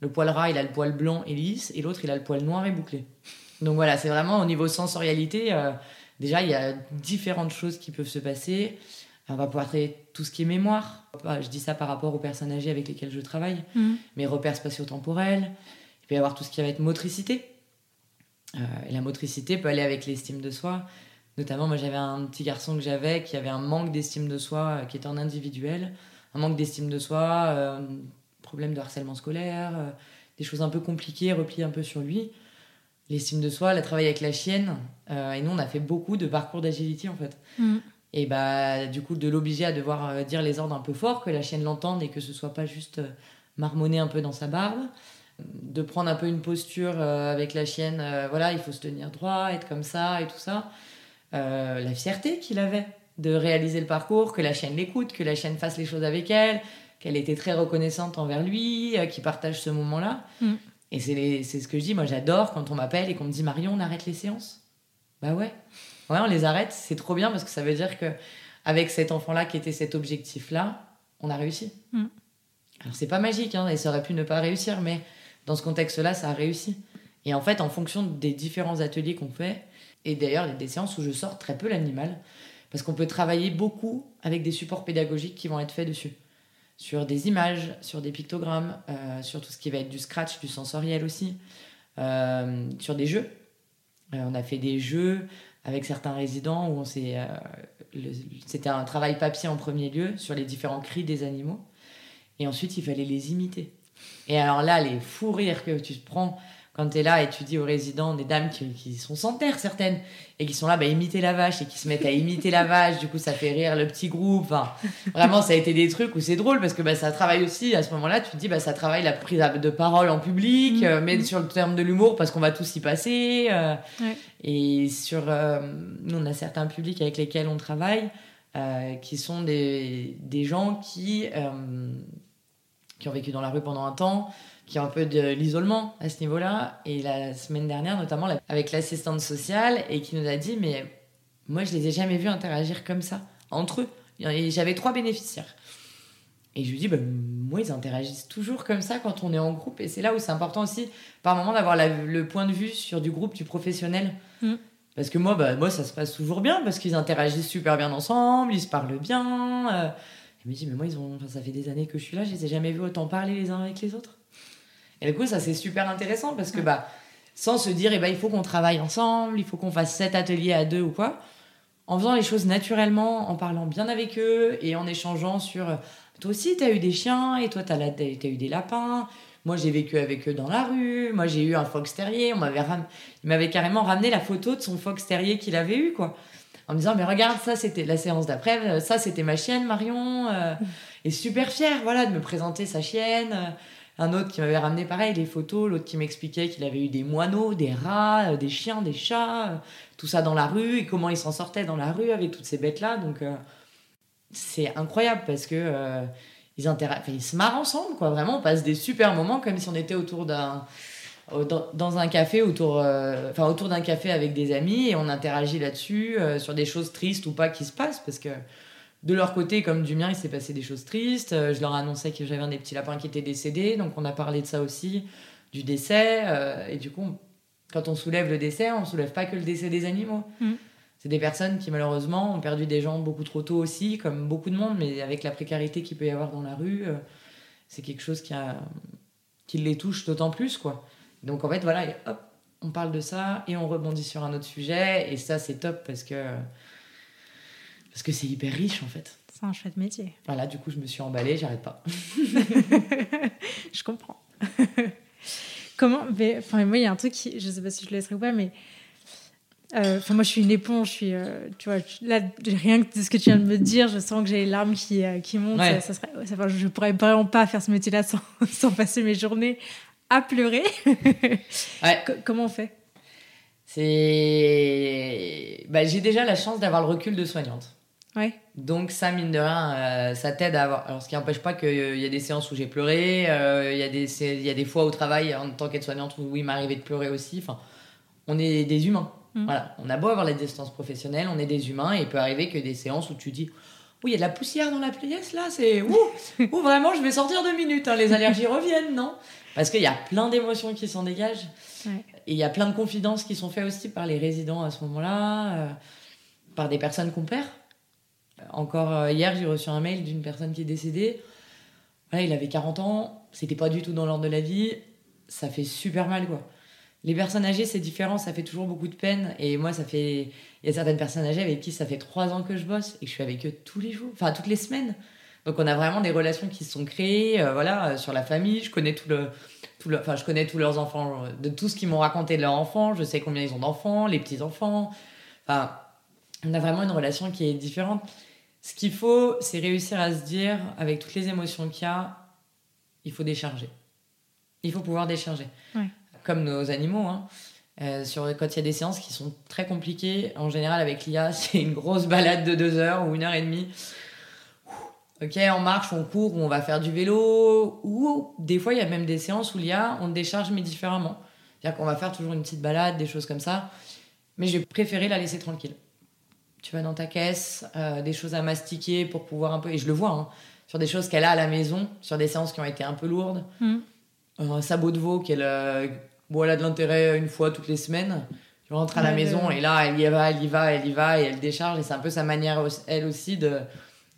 Le poil ras, il a le poil blanc et lisse, et l'autre, il a le poil noir et bouclé. Donc voilà, c'est vraiment au niveau sensorialité. euh, déjà, il y a différentes choses qui peuvent se passer. On va pouvoir traiter tout ce qui est mémoire. Ah, Je dis ça par rapport aux personnes âgées avec lesquelles je travaille. Mhm. Mes repères spatio-temporels. Il peut y avoir tout ce qui va être motricité. Euh, et la motricité peut aller avec l'estime de soi. Notamment, moi, j'avais un petit garçon que j'avais qui avait un manque d'estime de soi, euh, qui était en individuel. Un manque d'estime de soi, euh, problème de harcèlement scolaire, euh, des choses un peu compliquées, repliées un peu sur lui. L'estime de soi, elle a travaillé avec la chienne. euh, et nous, on a fait beaucoup de parcours d'agilité, en fait. Mhm. Et bah, du coup, de l'obliger à devoir dire les ordres un peu fort, que la chienne l'entende et que ce soit pas juste marmonner un peu dans sa barbe. De prendre un peu une posture euh, avec la chienne, euh, voilà, il faut se tenir droit, être comme ça et tout ça. Euh, la fierté qu'il avait de réaliser le parcours, que la chienne l'écoute, que la chienne fasse les choses avec elle, qu'elle était très reconnaissante envers lui, euh, qu'il partage ce moment-là. Mm. Et c'est ce que je dis, moi j'adore quand on m'appelle et qu'on me dit Marion, on arrête les séances. Bah ouais. Ouais, on les arrête, c'est trop bien parce que ça veut dire que avec cet enfant-là qui était cet objectif-là, on a réussi. Mm. Alors c'est pas magique, hein, et ça aurait pu ne pas réussir, mais dans ce contexte-là, ça a réussi. Et en fait, en fonction des différents ateliers qu'on fait, et d'ailleurs, il y a des séances où je sors très peu l'animal, parce qu'on peut travailler beaucoup avec des supports pédagogiques qui vont être faits dessus. Sur des images, sur des pictogrammes, euh, sur tout ce qui va être du scratch, du sensoriel aussi, euh, sur des jeux. Euh, on a fait des jeux avec certains résidents où C'était un travail papier en premier lieu sur les différents cris des animaux. Et ensuite, il fallait les imiter. Et alors là, les fous rires que tu prends quand tu es là et tu dis aux résidents, des dames qui, qui sont centenaires certaines, et qui sont là, bah, imiter la vache, et qui se mettent à imiter la vache, du coup ça fait rire le petit groupe. Enfin, vraiment, ça a été des trucs où c'est drôle parce que bah, ça travaille aussi, à ce moment-là, tu te dis, bah, ça travaille la prise de parole en public, euh, mais sur le terme de l'humour parce qu'on va tous y passer. euh, Ouais. Et sur. euh, nous, on a certains publics avec lesquels on travaille qui sont des, des gens qui. qui ont vécu dans la rue pendant un temps, qui ont un peu de l'isolement à ce niveau-là. Et la semaine dernière, notamment avec l'assistante sociale, et qui nous a dit Mais moi, je les ai jamais vus interagir comme ça, entre eux. Et J'avais trois bénéficiaires. Et je lui dis bah, Moi, ils interagissent toujours comme ça quand on est en groupe. Et c'est là où c'est important aussi, par moment, d'avoir le point de vue sur du groupe, du professionnel. Mm. Parce que moi, bah, moi, ça se passe toujours bien, parce qu'ils interagissent super bien ensemble, ils se parlent bien. euh. Je me dis, mais moi, ils ont... enfin, ça fait des années que je suis là, je les ai jamais vus autant parler les uns avec les autres. Et du coup, ça, c'est super intéressant, parce que, bah, sans se dire, eh ben, il faut qu'on travaille ensemble, il faut qu'on fasse cet atelier à deux ou quoi, en faisant les choses naturellement, en parlant bien avec eux et en échangeant sur, euh, toi aussi, t'as eu des chiens, et toi, t'as la... t'as eu des lapins. Moi, j'ai vécu avec eux dans la rue. Moi, j'ai eu un fox terrier. On m'avait ram- Il m'avait carrément ramené la photo de son fox terrier qu'il avait eu, quoi. En me disant, mais regarde, ça, c'était la séance d'après. euh, Ça, c'était ma chienne, Marion. euh, et super fière, voilà, de me présenter sa chienne. Un autre qui m'avait ramené, pareil, des photos. L'autre qui m'expliquait qu'il avait eu des moineaux, des rats, euh, des chiens, des chats. euh, tout ça dans la rue. Et comment il s'en sortait dans la rue avec toutes ces bêtes-là. Donc, euh, c'est incroyable parce que... ils, ils se marrent ensemble, quoi. Vraiment, on passe des super moments comme si on était autour d'un dans, un café autour d'un café avec des amis et on interagit là-dessus sur des choses tristes ou pas qui se passent parce que de leur côté comme du mien il s'est passé des choses tristes Euh, je leur annonçais que j'avais un des petits lapins qui était décédé donc on a parlé de ça aussi du décès euh, et du coup on- quand on soulève le décès on soulève pas que le décès des animaux Mhm. c'est des personnes qui malheureusement ont perdu des gens beaucoup trop tôt aussi comme beaucoup de monde mais avec la précarité qu'il peut y avoir dans la rue euh, c'est quelque chose qui a qui les touche d'autant plus quoi donc en fait, voilà, et hop, on parle de ça et on rebondit sur un autre sujet. Et ça, c'est top parce que parce que c'est hyper riche en fait. C'est un chouette métier. Voilà, du coup, je me suis emballée, j'arrête pas. je comprends. Comment mais, Enfin, moi, il y a un truc qui, je sais pas si je le laisserai ou pas, mais euh, enfin, moi, je suis une éponge. Je suis, euh, tu vois, là, rien que de ce que tu viens de me dire, je sens que j'ai les larmes qui, euh, qui montent. Ouais. Ça, ça serait, ça- je pourrais vraiment pas faire ce métier-là sans, sans passer mes journées à pleurer. Ouais. Co- comment on fait? C'est. Bah, j'ai déjà la chance d'avoir le recul de soignante. Ouais. Donc, ça, mine de rien, euh, ça t'aide à avoir. Alors, ce qui n'empêche pas qu'il y a des séances où j'ai pleuré, euh, il y, a des y a des fois au travail, en tant qu'aide-soignante, où il m'arrivait de pleurer aussi. Enfin, on est des humains. Mm. Voilà. On a beau avoir la distance professionnelle, on est des humains, et il peut arriver que des séances où tu dis. Oui, il y a de la poussière dans la pièce là, c'est. Ouh, ouh, vraiment, je vais sortir deux minutes, hein, les allergies reviennent, non? Parce qu'il y a plein d'émotions qui s'en dégagent. Ouais. Et il y a plein de confidences qui sont faites aussi par les résidents à ce moment-là, euh, par des personnes qu'on perd. Encore euh, hier, j'ai reçu un mail d'une personne qui est décédée. Il avait 40 ans, c'était pas du tout dans l'ordre de la vie. Ça fait super mal, quoi. Les personnes âgées, c'est différent, ça fait toujours beaucoup de peine. Et moi, ça fait. Il y a certaines personnes âgées avec qui ça fait trois ans que je bosse et que je suis avec eux tous les jours, enfin toutes les semaines. Donc on a vraiment des relations qui se sont créées, euh, voilà, euh, sur la famille. Je connais tout le, tout le, je connais tous leurs enfants, de tout ce qu'ils m'ont raconté de leurs enfants. Je sais combien ils ont d'enfants, les petits enfants. Enfin, on a vraiment une relation qui est différente. Ce qu'il faut, c'est réussir à se dire, avec toutes les émotions qu'il y a, il faut décharger. Il faut pouvoir décharger. Ouais. Comme nos animaux, hein. Euh, sur, quand il y a des séances qui sont très compliquées, en général avec l'IA, c'est une grosse balade de deux heures ou une heure et demie. Ok, on marche, on court, ou on va faire du vélo, ou des fois il y a même des séances où l'IA, on décharge mais différemment. C'est-à-dire qu'on va faire toujours une petite balade, des choses comme ça, mais je vais préférer la laisser tranquille. Tu vas dans ta caisse, euh, des choses à mastiquer pour pouvoir un peu, et je le vois, hein, sur des choses qu'elle a à la maison, sur des séances qui ont été un peu lourdes, Mhm. un sabot de veau qu'elle euh, bon, elle a de l'intérêt une fois toutes les semaines. Tu rentres à la Ouais, maison ouais. et là, elle y va, elle y va, elle y va et elle décharge. Et c'est un peu sa manière, elle aussi, de,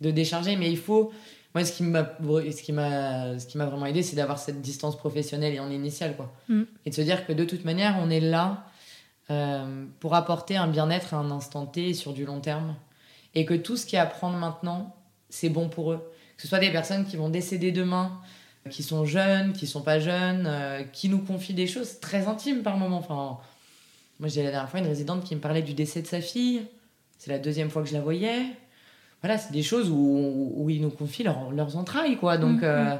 de décharger. Mais il faut. Moi, ce qui m'a ce qui m'a ce qui m'a vraiment aidé, c'est d'avoir cette distance professionnelle et en initiale, quoi. Mm. Et de se dire que de toute manière, on est là euh, pour apporter un bien-être à un instant T et sur du long terme. Et que tout ce qui est à prendre maintenant, c'est bon pour eux. Que ce soit des personnes qui vont décéder demain, qui sont jeunes, qui sont pas jeunes, euh, qui nous confient des choses très intimes par moment. Enfin, moi, j'ai la dernière fois une résidente qui me parlait du décès de sa fille. C'est la deuxième fois que je la voyais. Voilà, c'est des choses où, où ils nous confient leur- leurs entrailles, quoi. Donc, Mhm. euh,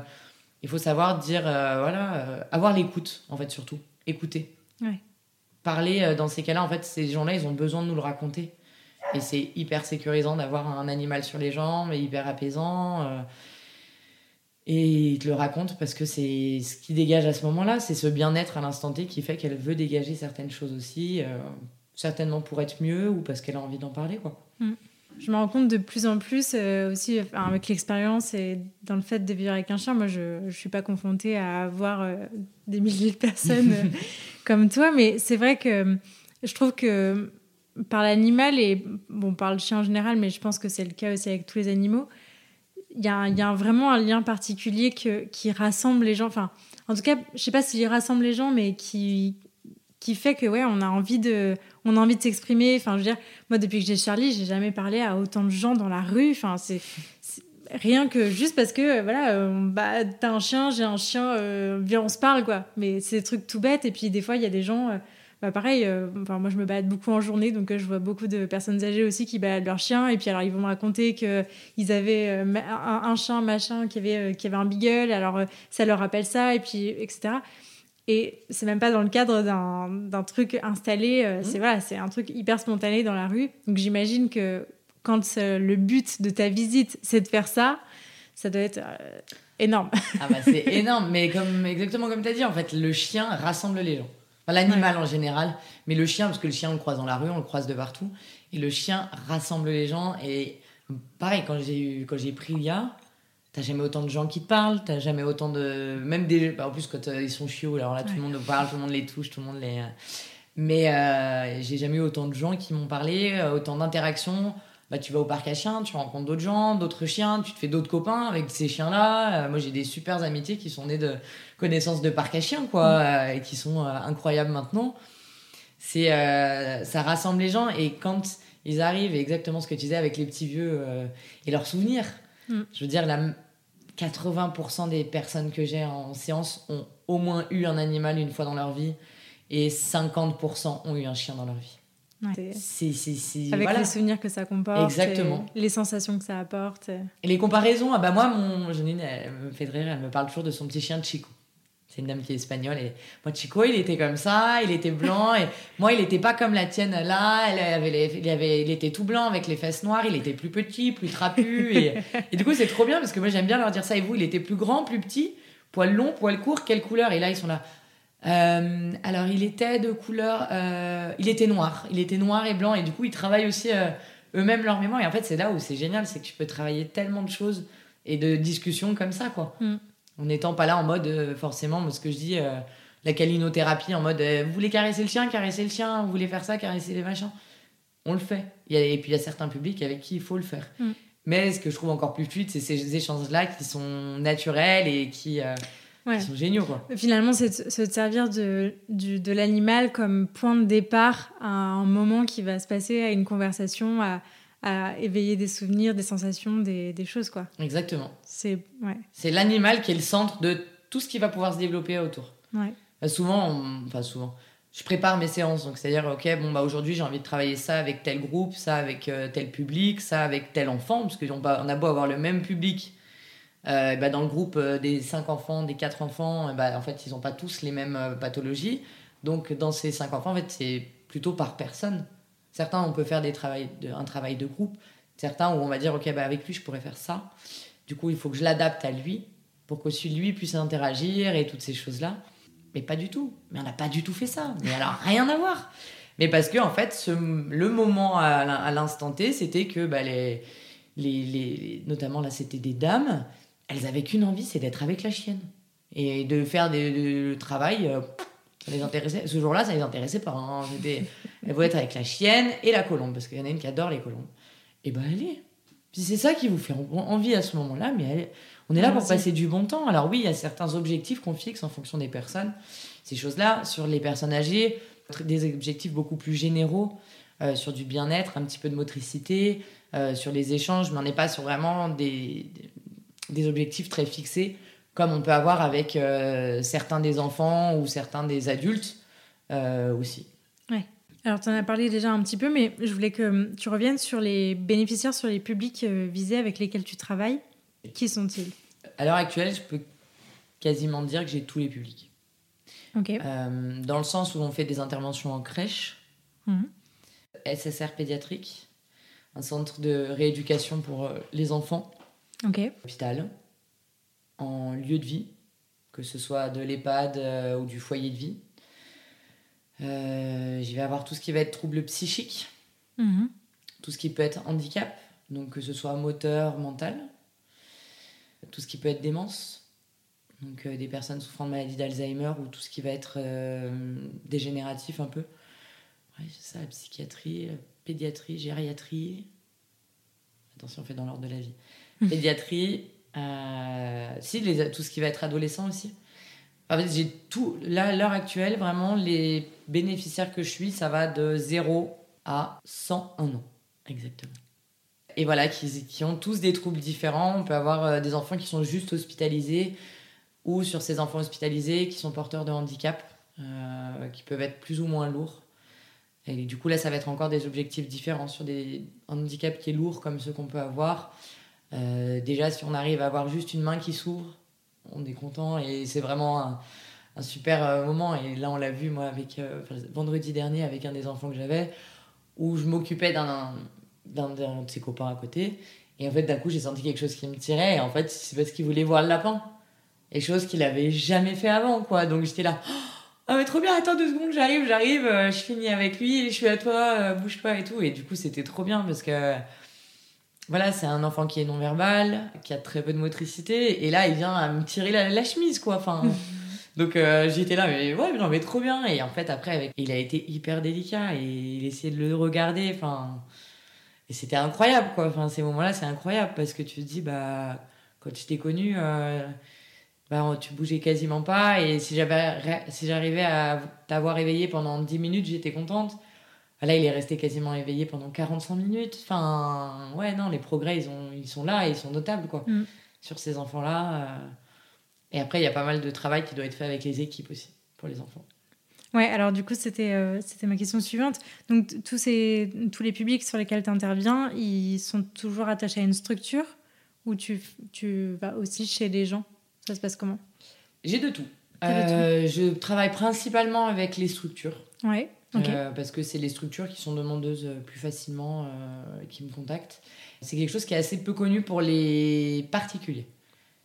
il faut savoir dire, euh, voilà, avoir l'écoute, en fait, surtout. Écouter. Ouais. Parler, euh, dans ces cas-là, en fait, ces gens-là, ils ont besoin de nous le raconter. Et c'est hyper sécurisant d'avoir un animal sur les jambes, et hyper apaisant. euh, et il te le raconte parce que c'est ce qui dégage à ce moment-là, c'est ce bien-être à l'instant T qui fait qu'elle veut dégager certaines choses aussi, euh, certainement pour être mieux ou parce qu'elle a envie d'en parler, quoi. Je me rends compte de plus en plus euh, aussi avec l'expérience et dans le fait de vivre avec un chien. Moi, je ne suis pas confrontée à avoir euh, des milliers de personnes comme toi, mais c'est vrai que je trouve que par l'animal et bon, par le chien en général, mais je pense que c'est le cas aussi avec tous les animaux. Il y a, vraiment un lien particulier qui rassemble les gens. Enfin, en tout cas, je sais pas s'il rassemble les gens, mais qui, qui fait que ouais, on a envie de, on a envie de s'exprimer. Enfin, je veux dire, moi depuis que j'ai Charlie, j'ai jamais parlé à autant de gens dans la rue. Enfin, c'est rien que juste parce que voilà, euh, bah t'as un chien, j'ai un chien, euh, viens on se parle quoi. Mais c'est des trucs tout bêtes. Et puis des fois, il y a des gens. Euh, bah pareil, enfin moi je me balade beaucoup en journée, donc je vois beaucoup de personnes âgées aussi qui baladent leur chien, et puis alors ils vont me raconter que ils avaient un, un, chien machin qui avait qui avait un beagle, alors ça leur rappelle ça, et puis etc. Et c'est même pas dans le cadre d'un truc installé, euh, mmh. c'est voilà, c'est un truc hyper spontané dans la rue. Donc j'imagine que quand euh, le but de ta visite c'est de faire ça, ça doit être euh, énorme. ah bah c'est énorme, mais comme exactement comme tu as dit, en fait, le chien rassemble les gens. L'animal en général, mais le chien, parce que le chien on le croise dans la rue, on le croise de partout, et le chien rassemble les gens. Et pareil, quand j'ai quand j'ai pris Lia, T'as jamais autant de gens qui te parlent, t'as jamais autant de. Même des. Bah, en plus, quand euh, ils sont chiots, alors là, tout le monde parle, tout le monde les touche, tout le monde les. Mais euh, j'ai jamais eu autant de gens qui m'ont parlé, autant d'interactions. Bah, tu vas au parc à chiens, tu rencontres d'autres gens, d'autres chiens, tu te fais d'autres copains avec ces chiens-là. moi, j'ai des super amitiés qui sont nées de connaissances de parc à chiens, quoi, mm. et qui sont incroyables maintenant. C'est, ça rassemble les gens, et quand ils arrivent, exactement ce que tu disais avec les petits vieux et leurs souvenirs. Mm. Je veux dire, la, 80% des personnes que j'ai en séance ont au moins eu un animal une fois dans leur vie et 50% ont eu un chien dans leur vie. C'est, Avec les souvenirs que ça comporte. Exactement. Les sensations que ça apporte. Et les comparaisons, ah bah moi, mon Janine, elle me fait rire, elle me parle toujours de son petit chien Chico. C'est une dame qui est espagnole. Et moi, Chico, il était comme ça, il était blanc. Et moi, il n'était pas comme la tienne là. Elle avait il, avait, il était tout blanc avec les fesses noires. Il était plus petit, plus trapu. Et, et du coup, c'est trop bien parce que moi, j'aime bien leur dire ça. Et vous, il était plus grand, plus petit, poil long, poil court, quelle couleur Et là, ils sont là. Euh, alors, il était de couleur. Euh, il était noir. Il était noir et blanc. Et du coup, ils travaillent aussi euh, eux-mêmes leur mémoire. Et en fait, c'est là où c'est génial c'est que tu peux travailler tellement de choses et de discussions comme ça, quoi. Mm. En n'étant pas là en mode, forcément, ce que je dis, la calinothérapie, en mode, vous voulez caresser le chien, caresser le chien, vous voulez faire ça, caresser les machins. On le fait. et puis il y a certains publics avec qui il faut le faire. Mm. Mais ce que je trouve encore plus fluide, c'est ces échanges-là qui sont naturels et qui, sont géniaux. Quoi. Finalement, c'est se servir de, de l'animal comme point de départ à un moment qui va se passer à une conversation, à, à éveiller des souvenirs, des sensations, des, des choses, quoi. Exactement. C'est ouais. C'est l'animal qui est le centre de tout ce qui va pouvoir se développer autour. Ouais. Bah, souvent, enfin souvent, je prépare mes séances, donc c'est-à-dire, ok, bon bah aujourd'hui j'ai envie de travailler ça avec tel groupe, ça avec euh, tel public, ça avec tel enfant, parce qu'on on a beau avoir le même public. Euh, bah, dans le groupe euh, des 5 enfants, des 4 enfants, bah, en fait, ils n'ont pas tous les mêmes pathologies. Donc, dans ces 5 enfants, en fait, c'est plutôt par personne. Certains, on peut faire un travail de groupe. Certains, où on va dire, OK, bah, avec lui, je pourrais faire ça. Du coup, il faut que je l'adapte à lui pour qu'aussi lui puisse interagir et toutes ces choses-là. Mais pas du tout. Mais on n'a pas du tout fait ça. Mais alors, rien à voir. Mais parce que, en fait, le moment à l'instant T, c'était que notamment là, c'était des dames, elles avaient qu'une envie, c'est d'être avec la chienne. Et de faire du travail. Euh, ça les intéressait. Ce jour-là, ça les intéressait pas. Hein. Elle voulait être avec la chienne et la colombe, parce qu'il y en a une qui adore les colombes. Et ben allez. Puis c'est ça qui vous fait envie à ce moment-là, mais on est là pour passer du bon temps. Alors oui, il y a certains objectifs qu'on fixe en fonction des personnes. Ces choses-là, sur les personnes âgées, des objectifs beaucoup plus généraux, euh, sur du bien-être, un petit peu de motricité, euh, sur les échanges, mais on n'est pas sur vraiment des, des objectifs très fixés comme on peut avoir avec euh, certains des enfants ou certains des adultes euh, aussi. Ouais. Alors, tu en as parlé déjà un petit peu, mais je voulais que hum, tu reviennes sur les bénéficiaires, sur les publics euh, visés avec lesquels tu travailles. Qui sont-ils? À l'heure actuelle, je peux quasiment dire que j'ai tous les publics. Ok. dans le sens où on fait des interventions en crèche, mhm. SSR pédiatrique, un centre de rééducation pour les enfants, Ok. hôpital, en lieu de vie, que ce soit de l'EHPAD euh, ou du foyer de vie. Euh, j'y vais avoir tout ce qui va être trouble psychique, mhm. tout ce qui peut être handicap, donc que ce soit moteur, mental, tout ce qui peut être démence, donc euh, des personnes souffrant de maladie d'Alzheimer ou tout ce qui va être dégénératif un peu. Ouais, c'est ça, psychiatrie, pédiatrie, gériatrie. Attention, on fait dans l'ordre de la vie. Pédiatrie, euh, si, les, tout ce qui va être adolescent aussi. En fait, j'ai tout. Là, à l'heure actuelle, vraiment, les bénéficiaires que je suis, ça va de 0 à 101 ans. Exactement. Et voilà, qui, qui ont tous des troubles différents. On peut avoir euh, des enfants qui sont juste hospitalisés ou sur ces enfants hospitalisés qui sont porteurs de handicap, euh, qui peuvent être plus ou moins lourds. Et du coup, là, ça va être encore des objectifs différents sur des un handicap qui est lourd comme ceux qu'on peut avoir. Euh, déjà, si on arrive à avoir juste une main qui s'ouvre, on est content et c'est vraiment un, super euh, moment. Et là, on l'a vu, moi, avec euh, vendredi dernier, avec un des enfants que j'avais, où je m'occupais d'un de ses copains à côté. Et en fait, d'un coup, j'ai senti quelque chose qui me tirait. Et en fait, c'est parce qu'il voulait voir le lapin. Et chose qu'il avait jamais fait avant, quoi. Donc j'étais là. Ah mais trop bien, attends deux secondes, j'arrive, j'arrive, je finis avec lui, je suis à toi, euh, bouge-toi et tout. Et du coup, c'était trop bien parce que voilà, c'est un enfant qui est non-verbal, qui a très peu de motricité, et là, il vient à me tirer la, la chemise, quoi. Enfin, donc euh, j'étais là, mais ouais, j'en vais trop bien. Et en fait, après, avec... il a été hyper délicat, et il essayait de le regarder, enfin. Et c'était incroyable, quoi. Enfin, ces moments-là, c'est incroyable parce que tu te dis, bah, quand je t'ai connu, euh, bah, tu bougeais quasiment pas. Et si j'avais, si j'arrivais à t'avoir éveillé pendant 10 minutes, j'étais contente. Là, il est resté quasiment éveillé pendant 45 minutes. Enfin, ouais, non, les progrès, ils, ont, ils sont là et ils sont notables, quoi, Mm. sur ces enfants-là. euh. Et après, il y a pas mal de travail qui doit être fait avec les équipes aussi, pour les enfants. Ouais, alors du coup, c'était euh, c'était ma question suivante. Donc, tous, ces, tous les publics sur lesquels tu interviens, ils sont toujours attachés à une structure ou tu, tu vas aussi chez les gens? Ça se passe comment? J'ai de tout. Euh, je travaille principalement avec les structures. Ouais, Euh, parce que c'est les structures qui sont demandeuses euh, plus facilement euh, qui me contactent. C'est quelque chose qui est assez peu connu pour les particuliers.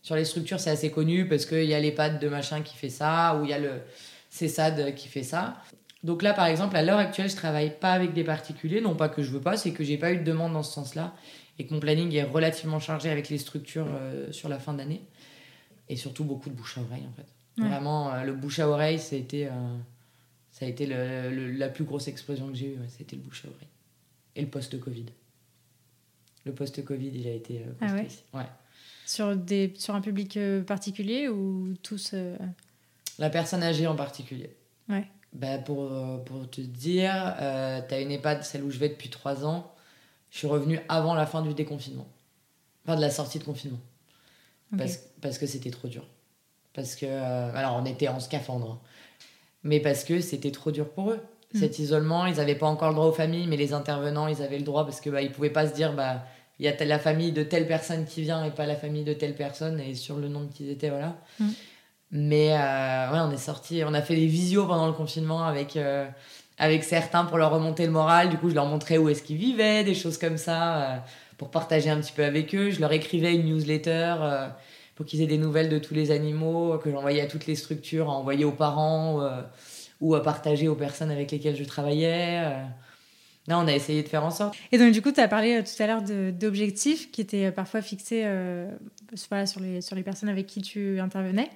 Sur les structures, c'est assez connu parce qu'il y a les pattes de machin qui fait ça, ou il y a le CESAD qui fait ça. Donc là, par exemple, à l'heure actuelle, je travaille pas avec des particuliers. Non pas que je veux pas, c'est que j'ai pas eu de demande dans ce sens-là et que mon planning est relativement chargé avec les structures euh, sur la fin d'année. Et surtout beaucoup de bouche à oreille, en fait. Ouais. Vraiment, le bouche à oreille, euh, ça a été le- le- la plus grosse explosion que j'ai eue. C'était le bouche à oreille. Et le post-Covid. Le post-Covid, il a été euh, Ah ouais. Sur, des, sur un public euh, particulier ou tous euh, La personne âgée en particulier. Ouais. Bah pour, pour te dire, euh, t'as une EHPAD, celle où je vais depuis trois ans. Je suis revenue avant la fin du déconfinement. Enfin, de la sortie de confinement. Parce, parce que c'était trop dur. Parce que. euh, alors, on était en scaphandre. hein. Mais parce que c'était trop dur pour eux. Mm. Cet isolement, ils n'avaient pas encore le droit aux familles, mais les intervenants, ils avaient le droit parce que bah, ils pouvaient pas se dire, bah, il y a la famille de telle personne qui vient et pas la famille de telle personne, et sur le nombre qu'ils étaient, voilà. Mm. Mais euh, ouais, on est sorti, on a fait des visios pendant le confinement avec, euh, avec certains pour leur remonter le moral. Du coup, je leur montrais où est-ce qu'ils vivaient, des choses comme ça, euh, pour partager un petit peu avec eux. Je leur écrivais une newsletter pour qu'ils aient des nouvelles de tous les animaux, que j'envoyais à toutes les structures, à envoyer aux parents euh, ou à partager aux personnes avec lesquelles je travaillais. euh. Là, on a essayé de faire en sorte. Et donc, du coup, tu as parlé euh, tout à l'heure d'objectifs qui étaient euh, parfois fixés sur, les, sur les personnes avec qui tu intervenais.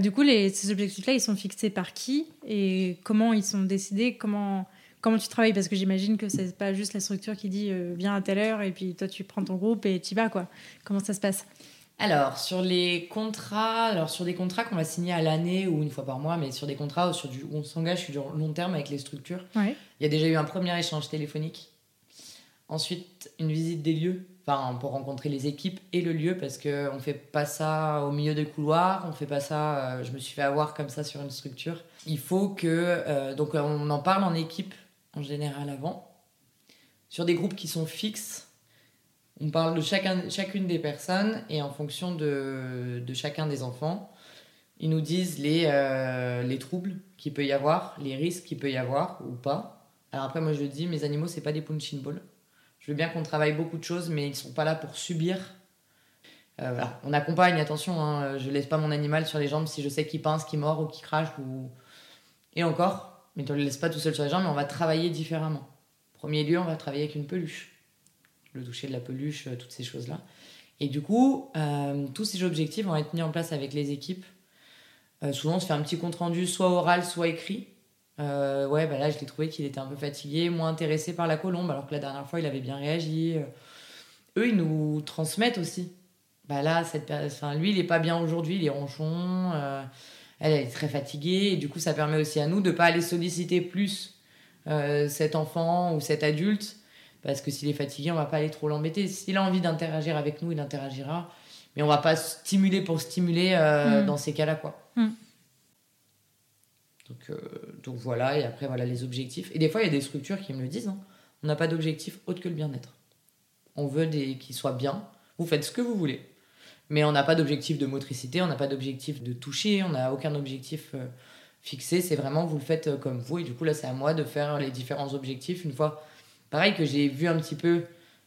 Du coup, ces objectifs-là, ils sont fixés par qui et comment ils sont décidés Comment, comment tu travailles? Parce que j'imagine que c'est pas juste la structure qui dit viens à telle heure et puis toi, tu prends ton groupe et tu y vas, quoi. Comment ça se passe? Alors, sur les contrats, alors sur des contrats qu'on va signer à l'année ou une fois par mois, mais sur des contrats où, sur du, où on s'engage sur du long terme avec les structures, Ouais. il y a déjà eu un premier échange téléphonique. Ensuite, une visite des lieux, enfin, pour rencontrer les équipes et le lieu, parce qu'on ne fait pas ça au milieu des couloirs, on fait pas ça, euh, je me suis fait avoir comme ça sur une structure. Il faut que, euh, donc on en parle en équipe en général avant, sur des groupes qui sont fixes. On parle de chacun, chacune des personnes et en fonction de, chacun des enfants, ils nous disent les, euh, les troubles qu'il peut y avoir, les risques qu'il peut y avoir ou pas. Alors après, moi je dis, mes animaux, c'est pas des punching balls. Je veux bien qu'on travaille beaucoup de choses, mais ils sont pas là pour subir. Euh, voilà. On accompagne, attention, hein, je laisse pas mon animal sur les jambes si je sais qu'il pince, qu'il mord ou qu'il crache. Ou... Et encore, mais on le laisse pas tout seul sur les jambes, mais on va travailler différemment. Premier lieu, on va travailler avec une peluche. Le toucher de la peluche, euh, toutes ces choses-là. Et du coup, euh, tous ces objectifs vont être mis en place avec les équipes. Euh, souvent, on se fait un petit compte rendu, soit oral, soit écrit. Ouais, bah là, je l'ai trouvé qu'il était un peu fatigué, moins intéressé par la colombe, alors que la dernière fois, il avait bien réagi. Eux, ils nous transmettent aussi. Bah là, cette, enfin, lui, il est pas bien aujourd'hui, il est ronchon. Euh, elle, est très fatiguée. Et du coup, ça permet aussi à nous de pas aller solliciter plus cet enfant ou cet adulte. Parce que s'il est fatigué, on va pas aller trop l'embêter. S'il a envie d'interagir avec nous, il interagira. Mais on va pas stimuler pour stimuler euh, Mm. dans ces cas-là, quoi. Mm. Donc, euh, donc voilà, et après, voilà les objectifs. Et des fois, il y a des structures qui me le disent. hein. On n'a pas d'objectif autre que le bien-être. On veut des... qu'ils soient bien. Vous faites ce que vous voulez. Mais on n'a pas d'objectif de motricité, on n'a pas d'objectif de toucher, on n'a aucun objectif euh, fixé. C'est vraiment, vous le faites comme vous. Et du coup, là, c'est à moi de faire les différents objectifs. Une fois, pareil, que j'ai vu un petit peu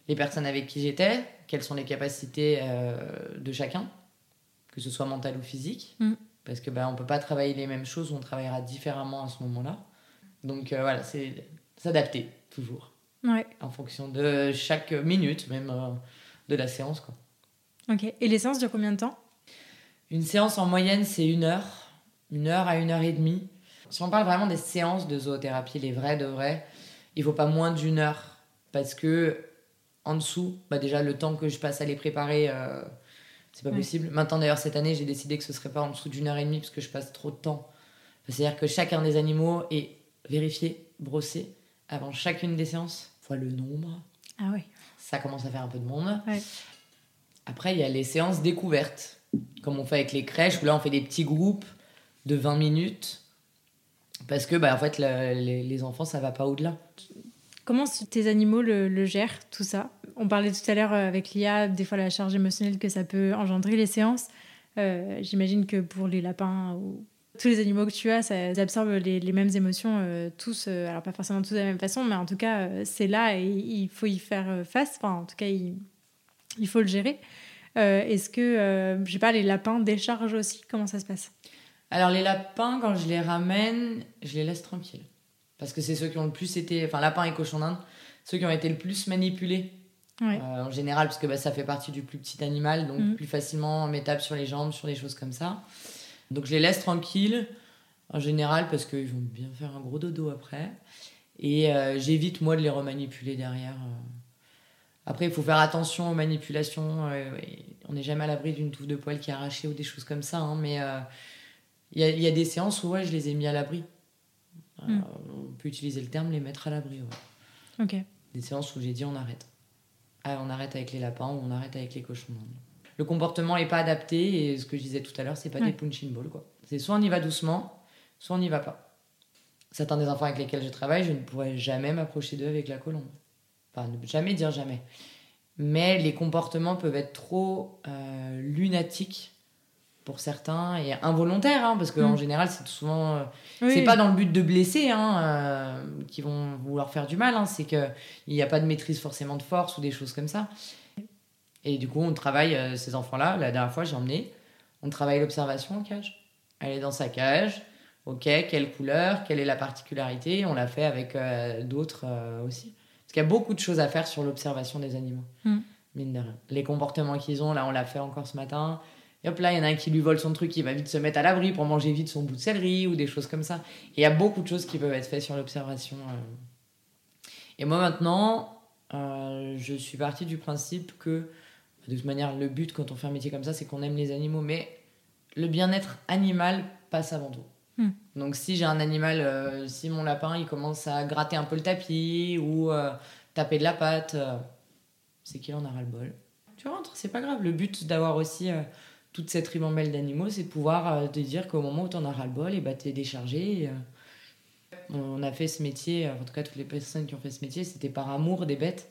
les personnes avec qui j'étais, quelles sont les capacités euh, de chacun, que ce soit mental ou physique. Mm. Parce que ben, on peut pas travailler les mêmes choses, on travaillera différemment à ce moment-là. Donc euh, voilà, c'est s'adapter toujours Ouais, en fonction de chaque minute, même euh, de la séance. Quoi. ok. Et les séances durent combien de temps? Une séance en moyenne, c'est une heure, une heure à une heure et demie. Si on parle vraiment des séances de zoothérapie, les vraies de vraies, il faut pas moins d'une heure parce que en dessous, bah déjà le temps que je passe à les préparer, euh, c'est pas Ouais. possible. Maintenant d'ailleurs cette année, j'ai décidé que ce serait pas en dessous d'une heure et demie parce que je passe trop de temps. C'est-à-dire que chacun des animaux est vérifié, brossé avant chacune des séances, fois le nombre Ah ouais. ça commence à faire un peu de monde. Ouais. Après, il y a les séances découvertes, comme on fait avec les crèches, où là, on fait des petits groupes de 20 minutes. Parce que, bah, en fait, les, enfants, ça va pas au-delà. Comment tes animaux le, gèrent, tout ça? On parlait tout à l'heure euh, avec l'IA, des fois la charge émotionnelle que ça peut engendrer les séances. Euh, J'imagine que pour les lapins ou tous les animaux que tu as, ça ils absorbent les, mêmes émotions, euh, tous, alors pas forcément tous de la même façon, mais en tout cas, c'est là et il faut y faire face. Enfin, en tout cas, il, faut le gérer. Est-ce que, je sais pas, les lapins déchargent aussi? Comment ça se passe? Alors, les lapins, quand je les ramène, je les laisse tranquilles. Parce que c'est ceux qui ont le plus été. Enfin, lapins et cochons d'Inde, ceux qui ont été le plus manipulés. Ouais. Euh, en général, parce que bah, ça fait partie du plus petit animal, donc Mhm. plus facilement on met tape sur les jambes, sur des choses comme ça. Donc je les laisse tranquilles, en général, parce qu'ils vont bien faire un gros dodo après. Et euh, j'évite, moi, de les remanipuler derrière. euh. Après, il faut faire attention aux manipulations. on n'est jamais à l'abri d'une touffe de poil qui est arrachée ou des choses comme ça. hein, mais euh, il y, a, il y a des séances où ouais, je les ai mis à l'abri. Euh, Mhm. On peut utiliser le terme les mettre à l'abri. ouais Ok. des séances où j'ai dit on arrête. Ah, on arrête avec les lapins ou on arrête avec les cochons. Le comportement n'est pas adapté et ce que je disais tout à l'heure, c'est pas Ouais. des punching balls. C'est soit on y va doucement, soit on n'y va pas. Certains des enfants avec lesquels je travaille, je ne pourrais jamais m'approcher d'eux avec la colombe. Enfin, ne jamais dire jamais. Mais les comportements peuvent être trop euh, lunatiques pour certains et involontaires, hein, parce qu'en Mm. général, c'est souvent euh, Oui, c'est pas dans le but de blesser hein, euh, qui vont vouloir faire du mal, hein, c'est qu'il n'y a pas de maîtrise forcément de force ou des choses comme ça. Et du coup, on travaille euh, ces enfants-là. La dernière fois, j'ai emmené, on travaille l'observation en cage. Elle est dans sa cage. Ok, quelle couleur, quelle est la particularité? On l'a fait avec d'autres aussi. Parce qu'il y a beaucoup de choses à faire sur l'observation des animaux. Mm. Mine de rien. Les comportements qu'ils ont, là, on l'a fait encore ce matin. Et hop là, il y en a un qui lui vole son truc, il va vite se mettre à l'abri pour manger vite son bout de céleri ou des choses comme ça. Et il y a beaucoup de choses qui peuvent être faites sur l'observation. euh. Et moi maintenant, euh, je suis partie du principe que, de toute manière, le but quand on fait un métier comme ça, c'est qu'on aime les animaux, mais le bien-être animal passe avant tout. Hmm. Donc si j'ai un animal, euh, si mon lapin il commence à gratter un peu le tapis ou euh, taper de la patte, c'est qu'il en aura le bol. Tu rentres, c'est pas grave. Le but d'avoir aussi toute cette ribambelle d'animaux, c'est de pouvoir euh, te dire qu'au moment où tu en auras le bol, et bah, t'es déchargé. et, euh, on a fait ce métier, euh, en tout cas toutes les personnes qui ont fait ce métier, c'était par amour des bêtes.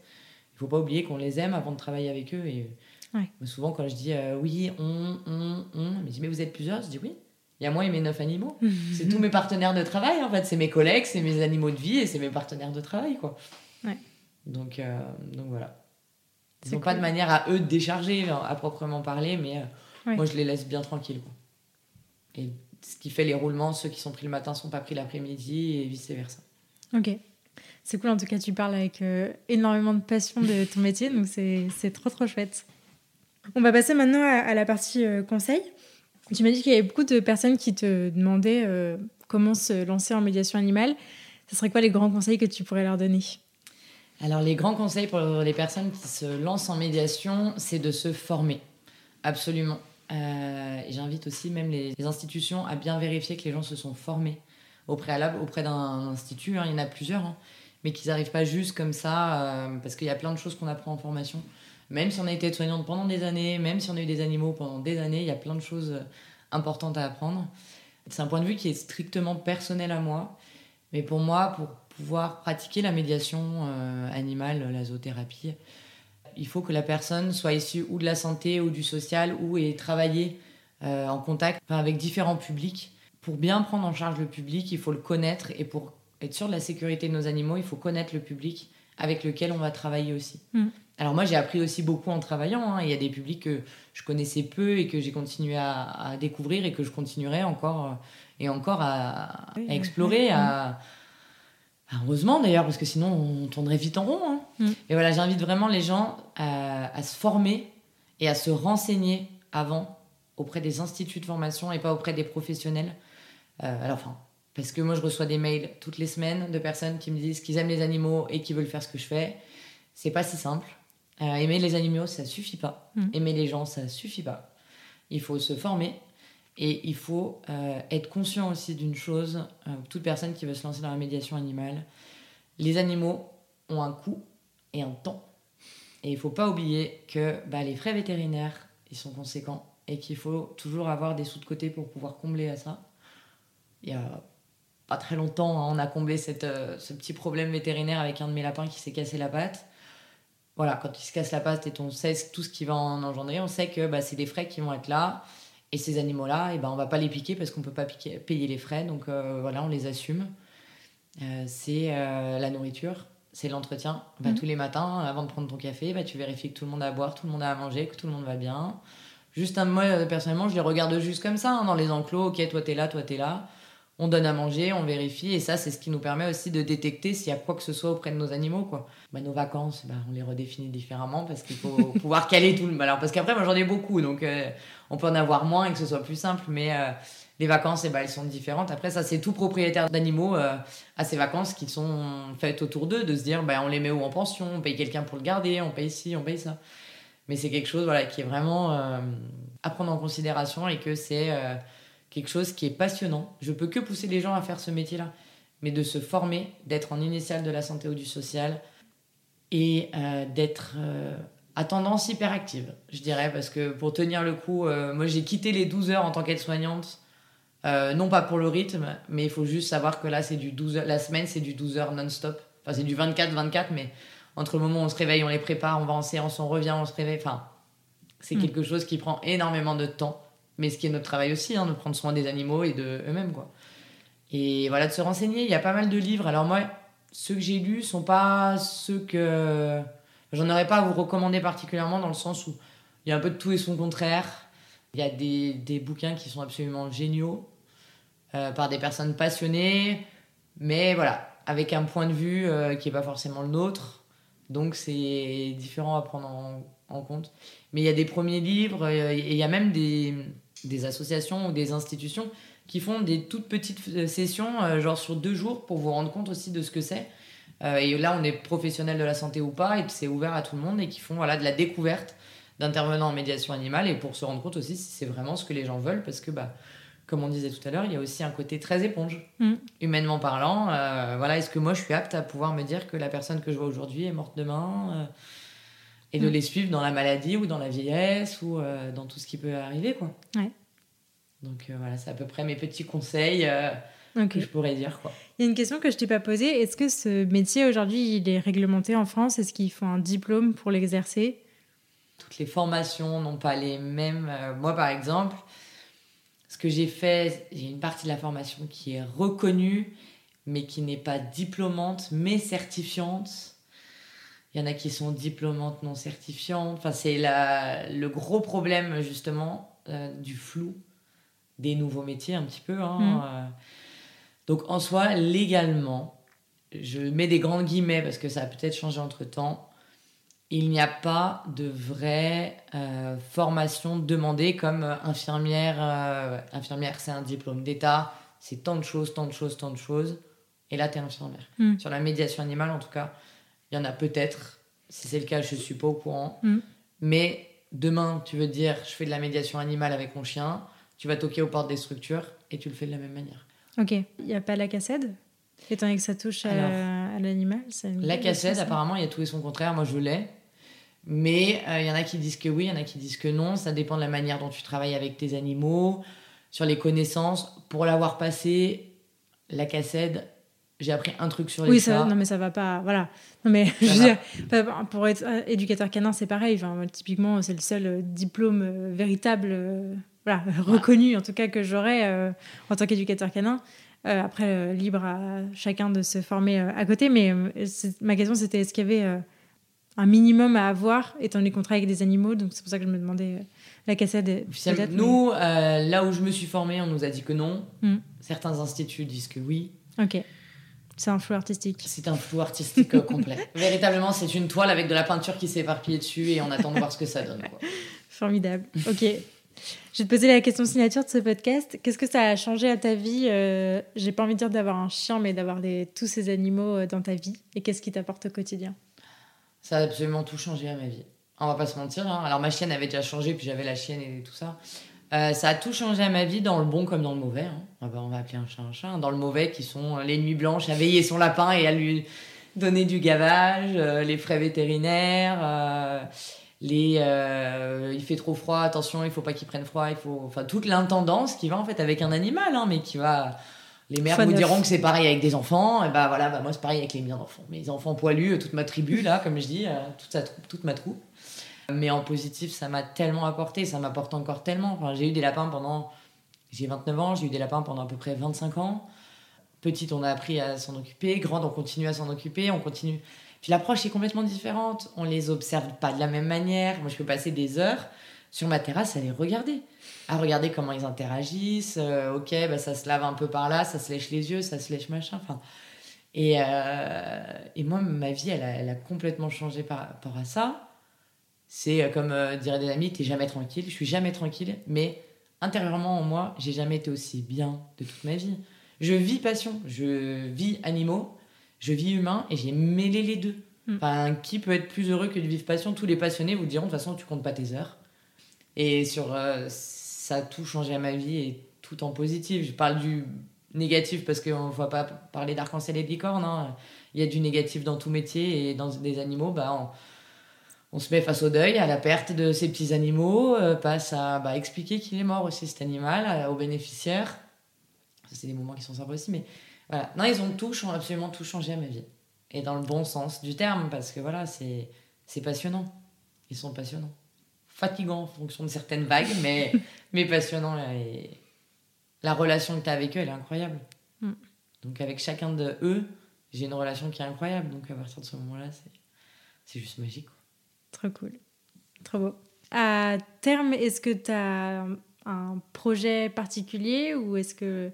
Il faut pas oublier qu'on les aime avant de travailler avec eux. Et Ouais. souvent quand je dis euh, oui, on, on, on, mais, dis, mais vous êtes plusieurs, je dis oui. Il y a moi et mes neuf animaux. C'est tous mes partenaires de travail en fait. C'est mes collègues, c'est mes animaux de vie et c'est mes partenaires de travail quoi. Ouais. Donc, euh, donc voilà. Ils n'ont pas cool. de manière à eux de décharger à proprement parler, mais euh, Moi je les laisse bien tranquilles. Quoi. Et ce qui fait les roulements, ceux qui sont pris le matin sont pas pris l'après-midi et vice versa. Ok. C'est cool, en tout cas, tu parles avec euh, énormément de passion de ton métier, donc c'est c'est trop trop chouette. On va passer maintenant à, à la partie euh, conseil. Tu m'as dit qu'il y avait beaucoup de personnes qui te demandaient euh, comment se lancer en médiation animale, ce serait quoi les grands conseils que tu pourrais leur donner? Alors les grands conseils pour les personnes qui se lancent en médiation, c'est de se former. Absolument. Euh, J'invite aussi même les, institutions à bien vérifier que les gens se sont formés au préalable auprès d'un institut. Hein, il y en a plusieurs, hein, mais qu'ils n'arrivent pas juste comme ça, euh, parce qu'il y a plein de choses qu'on apprend en formation. Même si on a été soignante pendant des années, même si on a eu des animaux pendant des années, il y a plein de choses importantes à apprendre. C'est un point de vue qui est strictement personnel à moi, mais pour moi, pour pouvoir pratiquer la médiation euh, animale, la zoothérapie, il faut que la personne soit issue ou de la santé ou du social ou ait travaillé euh, en contact avec différents publics. Pour bien prendre en charge le public, il faut le connaître et pour être sûr de la sécurité de nos animaux, il faut connaître le public avec lequel on va travailler aussi. Mm. Alors moi, j'ai appris aussi beaucoup en travaillant. Hein. Il y a des publics que je connaissais peu et que j'ai continué à, découvrir et que je continuerai encore euh, et encore à, explorer, à, heureusement d'ailleurs, parce que sinon on tournerait vite en rond. Hein. Mm. Et voilà, j'invite vraiment les gens à, se former et à se renseigner avant auprès des instituts de formation et pas auprès des professionnels. Euh, alors, enfin, parce que moi je reçois des mails toutes les semaines de personnes qui me disent qu'ils aiment les animaux et qui veulent faire ce que je fais. C'est pas si simple. Euh, aimer les animaux, ça suffit pas. Mm. Aimer les gens, ça suffit pas. Il faut se former et il faut euh, être conscient aussi d'une chose, euh, toute personne qui veut se lancer dans la médiation animale, les animaux ont un coût et un temps. Et il faut pas oublier que bah, les frais vétérinaires, ils sont conséquents et qu'il faut toujours avoir des sous de côté pour pouvoir combler à ça. Il y a pas très longtemps, hein, on a comblé cette, ce petit problème vétérinaire avec un de mes lapins qui s'est cassé la patte voilà, quand il se casse la patte et on sait tout ce qui va en engendrer, on sait que bah, c'est des frais qui vont être là. Et ces animaux-là, eh ben, on va pas les piquer parce qu'on peut pas piquer, payer les frais. Donc euh, voilà, on les assume. Euh, c'est euh, la nourriture, c'est l'entretien. Bah. Tous les matins, avant de prendre ton café, bah, tu vérifies que tout le monde a à boire, tout le monde a à manger, que tout le monde va bien. Juste un, moi, personnellement, je les regarde juste comme ça, hein, dans les enclos. Ok, toi t'es là, toi t'es là on donne à manger, on vérifie, et ça, c'est ce qui nous permet aussi de détecter s'il y a quoi que ce soit auprès de nos animaux. Quoi. Bah, nos vacances, bah, on les redéfinit différemment parce qu'il faut pouvoir caler tout le. Alors, parce qu'après, moi, j'en ai beaucoup, donc euh, on peut en avoir moins et que ce soit plus simple, mais euh, les vacances, eh ben, elles sont différentes. Après, ça, c'est tout propriétaire d'animaux euh, à ces vacances qui sont faites autour d'eux, de se dire, bah, on les met où en pension, on paye quelqu'un pour le garder, on paye ci, on paye ça. Mais c'est quelque chose voilà, qui est vraiment à prendre en considération et que c'est quelque chose qui est passionnant. Je peux que pousser les gens à faire ce métier-là, mais de se former, d'être en initiale de la santé ou du social et euh, d'être euh, à tendance hyperactive, je dirais, parce que pour tenir le coup, euh, moi j'ai quitté les 12 heures en tant qu'aide-soignante, non pas pour le rythme, mais il faut juste savoir que là c'est du 12 heures, la semaine c'est du 12 heures non-stop, enfin c'est du 24-24, mais entre le moment où on se réveille, on les prépare, on va en séance, on revient, on se réveille, enfin c'est hmm. quelque chose qui prend énormément de temps mais ce qui est notre travail aussi, hein, de prendre soin des animaux et de eux-mêmes, quoi. Et voilà, de se renseigner. Il y a pas mal de livres. Alors moi, ceux que j'ai lus sont pas ceux que j'en aurais pas à vous recommander particulièrement dans le sens où il y a un peu de tout et son contraire. Il y a des, des bouquins qui sont absolument géniaux euh, par des personnes passionnées, mais voilà, avec un point de vue euh, qui est pas forcément le nôtre. Donc c'est différent à prendre en, en compte. Mais il y a des premiers livres euh, et il y a même des, des associations ou des institutions qui font des toutes petites euh, sessions, euh, genre sur deux jours, pour vous rendre compte aussi de ce que c'est. Euh, et là, on est professionnel de la santé ou pas, et c'est ouvert à tout le monde, et qui font voilà, de la découverte d'intervenants en médiation animale, et pour se rendre compte aussi si c'est vraiment ce que les gens veulent, parce que, bah, comme on disait tout à l'heure, il y a aussi un côté très éponge, mm. humainement parlant. voilà, est-ce que moi, je suis apte à pouvoir me dire que la personne que je vois aujourd'hui est morte demain et de mm. les suivre dans la maladie ou dans la vieillesse ou euh, dans tout ce qui peut arriver quoi. Ouais. Donc euh, voilà, c'est à peu près mes petits conseils euh, que je pourrais dire quoi. Il y a une question que je t'ai pas posée, est-ce que ce métier aujourd'hui il est réglementé en France? Est-ce qu'il faut un diplôme pour l'exercer? Toutes les formations n'ont pas les mêmes. moi par exemple, ce que j'ai fait, j'ai une partie de la formation qui est reconnue mais qui n'est pas diplômante mais certifiante il y en a qui sont diplômantes non certifiantes. Enfin, c'est le gros problème, justement, euh, du flou des nouveaux métiers, un petit peu. Hein, mm. euh. Donc, en soi, légalement, je mets des grands guillemets parce que ça a peut-être changé entre temps. Il n'y a pas de vraie euh, formation demandée comme infirmière. infirmière, c'est un diplôme d'État. c'est tant de choses, tant de choses, tant de choses. Et là, tu es infirmière. Mm. Sur la médiation animale, en tout cas, il y en a peut-être. Si c'est le cas, je suis pas au courant. Mm. Mais demain, tu veux dire, je fais de la médiation animale avec mon chien, tu vas toquer aux portes des structures et tu le fais de la même manière. Ok. Il n'y a pas la cassette? Étant donné que ça touche à, Alors, à l'animal La cassette, apparemment, il y a tout et son contraire. Moi, je l'ai. Mais euh, il y en a qui disent que oui, il y en a qui disent que non. Ça dépend de la manière dont tu travailles avec tes animaux, sur les connaissances. Pour l'avoir passé, la cassette, j'ai appris un truc sur les Oui, chats. ça, non, mais ça va pas. Voilà. Non, mais je veux va. dire, pas- pour être euh, éducateur canin, c'est pareil. Enfin, typiquement, c'est le seul euh, diplôme euh, véritable, voilà, reconnu en tout cas que j'aurais euh, en tant qu'éducateur canin. Euh, après, euh, libre à chacun de se former à côté. Mais ma question, c'était est-ce qu'il y avait un minimum à avoir étant les contrats avec des animaux? Donc, c'est pour ça que je me demandais la cassette. Nous, là où je me suis formée, on nous a dit que non. Mm. Certains instituts disent que oui. Ok. C'est un flou artistique. C'est un flou artistique complet. Véritablement, c'est une toile avec de la peinture qui s'est éparpillée dessus et on attend de voir ce que ça donne. quoi. Formidable. Ok. Je vais te poser la question signature de ce podcast. Qu'est-ce que ça a changé à ta vie euh, J'ai pas envie de dire d'avoir un chien, mais d'avoir tous ces animaux euh, dans ta vie. Et qu'est-ce qui t'apporte au quotidien? Ça a absolument tout changé à ma vie. On va pas se mentir. hein. Alors ma chienne avait déjà changé, puis j'avais la chienne et tout ça. Euh, ça a tout changé à ma vie, dans le bon comme dans le mauvais. hein. Ah bah, on va appeler un chat un chat. Dans le mauvais, qui sont euh, les nuits blanches à veiller son lapin et à lui donner du gavage, euh, les frais vétérinaires, euh, les, il fait trop froid, attention, il faut pas qu'il prenne froid, il faut, enfin toute l'intendance qui va en fait avec un animal, hein, mais qui va. Les mères Fois vous neuf. diront que c'est pareil avec des enfants, et bah voilà, bah moi c'est pareil avec les miens d'enfants. Mes enfants poilus, toute ma tribu là, comme je dis, toute, sa troupe, toute ma troupe. Mais en positif, ça m'a tellement apporté, ça m'apporte encore tellement. J'ai eu des lapins pendant. J'ai 29 ans, j'ai eu des lapins pendant à peu près 25 ans. Petite, on a appris à s'en occuper. Grande, on continue à s'en occuper. On continue. Puis l'approche est complètement différente. On les observe pas de la même manière. Moi, je peux passer des heures sur ma terrasse à les regarder. À regarder comment ils interagissent. Euh, ok, bah, ça se lave un peu par là, ça se lèche les yeux, ça se lèche machin. Enfin. Et, euh, et moi, ma vie, elle a complètement changé par rapport à ça. C'est euh, comme euh, diraient des amis, t'es jamais tranquille. Je suis jamais tranquille, mais intérieurement en moi, j'ai jamais été aussi bien de toute ma vie. Je vis passion, je vis animaux, je vis humain et j'ai mêlé les deux. Mm. Enfin, qui peut être plus heureux que de vivre passion? Tous les passionnés vous diront de toute façon, tu comptes pas tes heures. Et sur euh, ça a tout changé à ma vie et tout en positif. Je parle du négatif parce qu'on ne va pas parler d'arc-en-ciel et de licorne. hein. Il y a du négatif dans tout métier et dans des animaux, bah, on, on se met face au deuil, à la perte de ces petits animaux, euh, passe à bah, expliquer qu'il est mort aussi cet animal, à- aux bénéficiaires. C'est des moments qui sont sympas aussi, mais voilà. Non, ils ont tout, absolument tout changé à ma vie. Et dans le bon sens du terme, parce que voilà, c'est passionnant. Ils sont passionnants. Fatigants en fonction de certaines vagues, mais, mais passionnants. Et la relation que tu as avec eux, elle est incroyable. Mm. Donc avec chacun de eux, j'ai une relation qui est incroyable. Donc à partir de ce moment-là, c'est c'est juste magique. quoi. Trop cool. Trop beau. À terme, est-ce que tu as un projet particulier ou est-ce que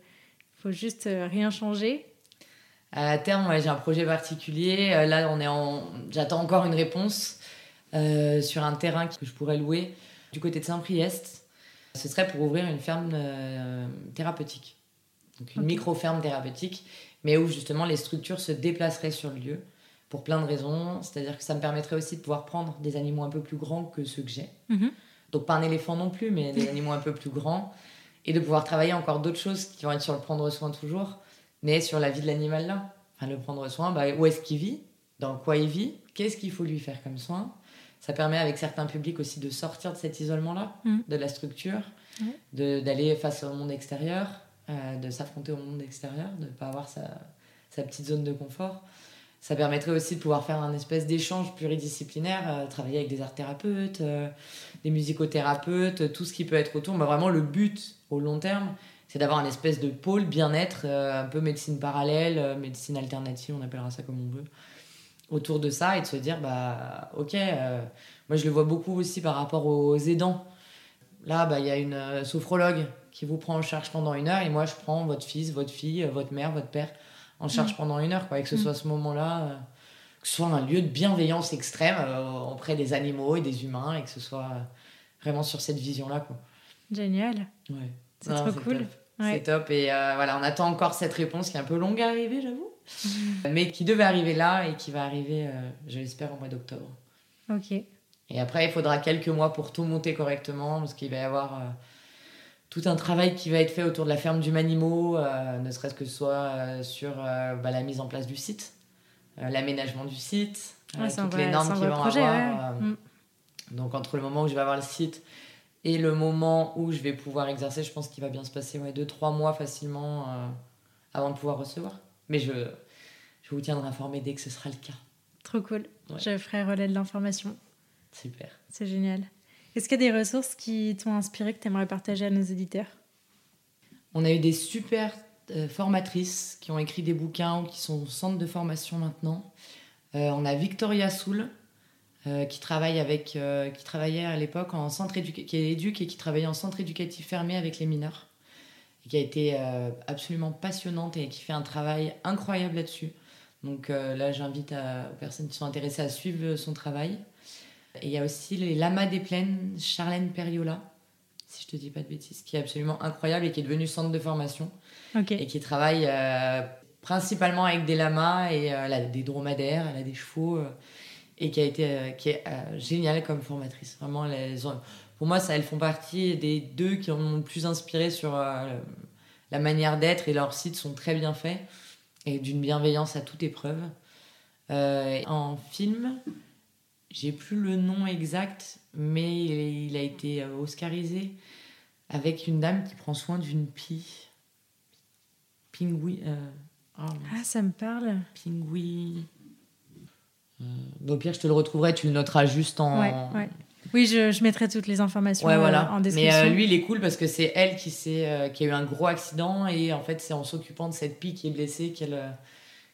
faut juste euh, rien changer? À terme, ouais, j'ai un projet particulier. Euh, Là, on est en... j'attends encore une réponse euh, sur un terrain que je pourrais louer du côté de Saint-Priest. Ce serait pour ouvrir une ferme euh, thérapeutique. Donc une micro-ferme thérapeutique, mais où justement les structures se déplaceraient sur le lieu pour plein de raisons. C'est-à-dire que ça me permettrait aussi de pouvoir prendre des animaux un peu plus grands que ceux que j'ai. Mhm. Donc pas un éléphant non plus, mais des animaux un peu plus grands. Et de pouvoir travailler encore d'autres choses qui vont être sur le prendre soin toujours, mais sur la vie de l'animal là. Enfin, le prendre soin, bah, où est-ce qu'il vit? Dans quoi il vit? Qu'est-ce qu'il faut lui faire comme soin? Ça permet avec certains publics aussi de sortir de cet isolement-là, Mhm. de la structure, d'aller face au monde extérieur, euh, de s'affronter au monde extérieur, de ne pas avoir sa, sa petite zone de confort. Ça permettrait aussi de pouvoir faire un espèce d'échange pluridisciplinaire, euh, travailler avec des art thérapeutes, euh, des musicothérapeutes, tout ce qui peut être autour. Mais vraiment, le but au long terme, c'est d'avoir un espèce de pôle bien-être, euh, un peu médecine parallèle, médecine alternative, on appellera ça comme on veut, autour de ça et de se dire, bah, ok, moi je le vois beaucoup aussi par rapport aux aidants. Là, bah, il y a une sophrologue qui vous prend en charge pendant une heure et moi je prends votre fils, votre fille, votre mère, votre père en charge pendant une heure, quoi, et que ce Mm. soit ce moment-là. euh, que ce soit un lieu de bienveillance extrême euh, auprès des animaux et des humains et que ce soit euh, vraiment sur cette vision-là. Quoi. Génial. Ouais. C'est Non, trop cool. top. C'est top. Et euh, voilà, on attend encore cette réponse qui est un peu longue à arriver, j'avoue. Mais qui devait arriver là et qui va arriver, euh, je l'espère, au mois d'octobre. Ok. Et après, il faudra quelques mois pour tout monter correctement, parce qu'il va y avoir euh, tout un travail qui va être fait autour de la ferme du Manimo, euh, ne serait-ce que ce soit euh, sur euh, bah, la mise en place du site, l'aménagement du site, Ouais, toutes vrai- les normes qu'il va projet, avoir. ouais. Mm. Donc entre le moment où je vais avoir le site et le moment où je vais pouvoir exercer, je pense qu'il va bien se passer ouais, deux, trois mois facilement avant de pouvoir recevoir. Mais je, je vous tiendrai informé dès que ce sera le cas. Trop cool. Ouais. Je ferai relais de l'information. Super. C'est génial. Est-ce qu'il y a des ressources qui t'ont inspiré que tu aimerais partager à nos éditeurs On a eu des super euh, formatrices qui ont écrit des bouquins ou qui sont au centre de formation maintenant. Euh, on a Victoria Soul euh, qui travaille avec, qui travaillait à l'époque en centre éducatif, qui et qui travaillait en centre éducatif fermé avec les mineurs, et qui a été absolument passionnante et qui fait un travail incroyable là-dessus. Donc là, j'invite aux personnes qui sont intéressées à suivre son travail. Et il y a aussi les Lamas des Plaines, Charlène Periola, si je te dis pas de bêtises, qui est absolument incroyable et qui est devenue centre de formation et qui travaille euh, principalement avec des lamas et euh, elle a des dromadaires, elle a des chevaux euh, et qui a été qui est géniale comme formatrice. Vraiment, elles ont- pour moi, ça, elles font partie des deux qui m'ont le plus inspiré sur la manière d'être et leurs sites sont très bien faits et d'une bienveillance à toute épreuve. En film, j'ai plus le nom exact, mais il, a été euh, oscarisé avec une dame qui prend soin d'une pie. Pingui. Euh, oh, Ah, ça me parle. pingui. Euh, au pire, je te le retrouverai, tu le noteras juste en. Ouais, ouais. Oui, je, je mettrai toutes les informations Ouais, euh, voilà. en Mais description. euh, lui, il est cool parce que c'est elle qui, euh, qui a eu un gros accident et en fait, c'est en s'occupant de cette pie qui est blessée qu'elle, euh,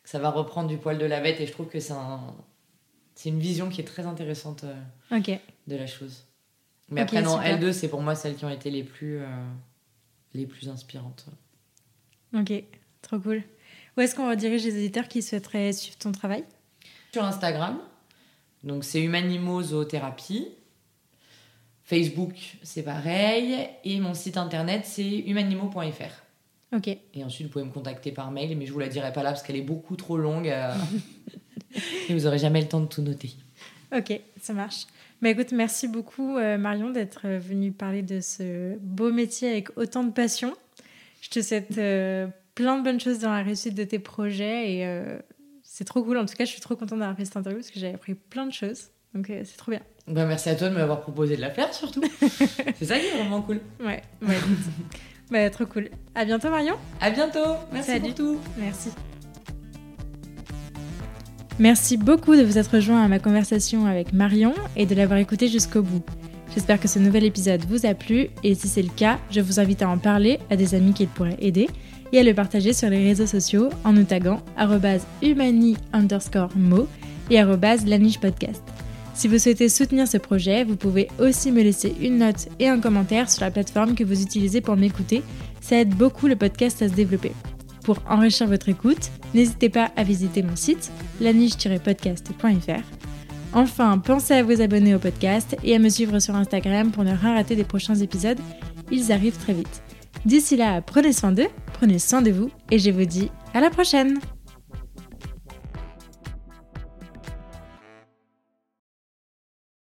que ça va reprendre du poil de la bête et je trouve que c'est, un, c'est une vision qui est très intéressante euh, de la chose. Mais Ok, après, non, super. elles deux, c'est pour moi celles qui ont été les plus, euh, les plus inspirantes. Ok. Trop cool. Où est-ce qu'on redirige les éditeurs qui souhaiteraient suivre ton travail? Sur Instagram, donc c'est Humanimo Zoothérapie. Facebook, c'est pareil. Et mon site internet, c'est humanimo.fr. Ok. Et ensuite, vous pouvez me contacter par mail, mais je vous la dirai pas là parce qu'elle est beaucoup trop longue. euh, et vous aurez jamais le temps de tout noter. Ok, ça marche. Bah écoute, merci beaucoup euh, Marion d'être euh, venue parler de ce beau métier avec autant de passion. Je te souhaite euh, plein de bonnes choses dans la réussite de tes projets et euh, c'est trop cool. En tout cas, je suis trop contente d'avoir fait cette interview parce que j'ai appris plein de choses. Donc c'est trop bien. Ben, merci à toi de m'avoir proposé de la faire surtout. c'est ça qui est vraiment cool. Ouais, ouais. Bah, trop cool. À bientôt Marion. À bientôt. Merci Salut. pour tout. Merci. Merci beaucoup de vous être rejoint à ma conversation avec Marion et de l'avoir écouté jusqu'au bout. J'espère que ce nouvel épisode vous a plu et si c'est le cas, je vous invite à en parler à des amis qui le pourraient aider et à le partager sur les réseaux sociaux en nous taguant humani underscore mo et arobase laniche podcast. Si vous souhaitez soutenir ce projet, vous pouvez aussi me laisser une note et un commentaire sur la plateforme que vous utilisez pour m'écouter. Ça aide beaucoup le podcast à se développer. Pour enrichir votre écoute, n'hésitez pas à visiter mon site laniche-podcast.fr. Enfin, pensez à vous abonner au podcast et à me suivre sur Instagram pour ne rien rater des prochains épisodes. Ils arrivent très vite. D'ici là, prenez soin d'eux, prenez soin de vous et je vous dis à la prochaine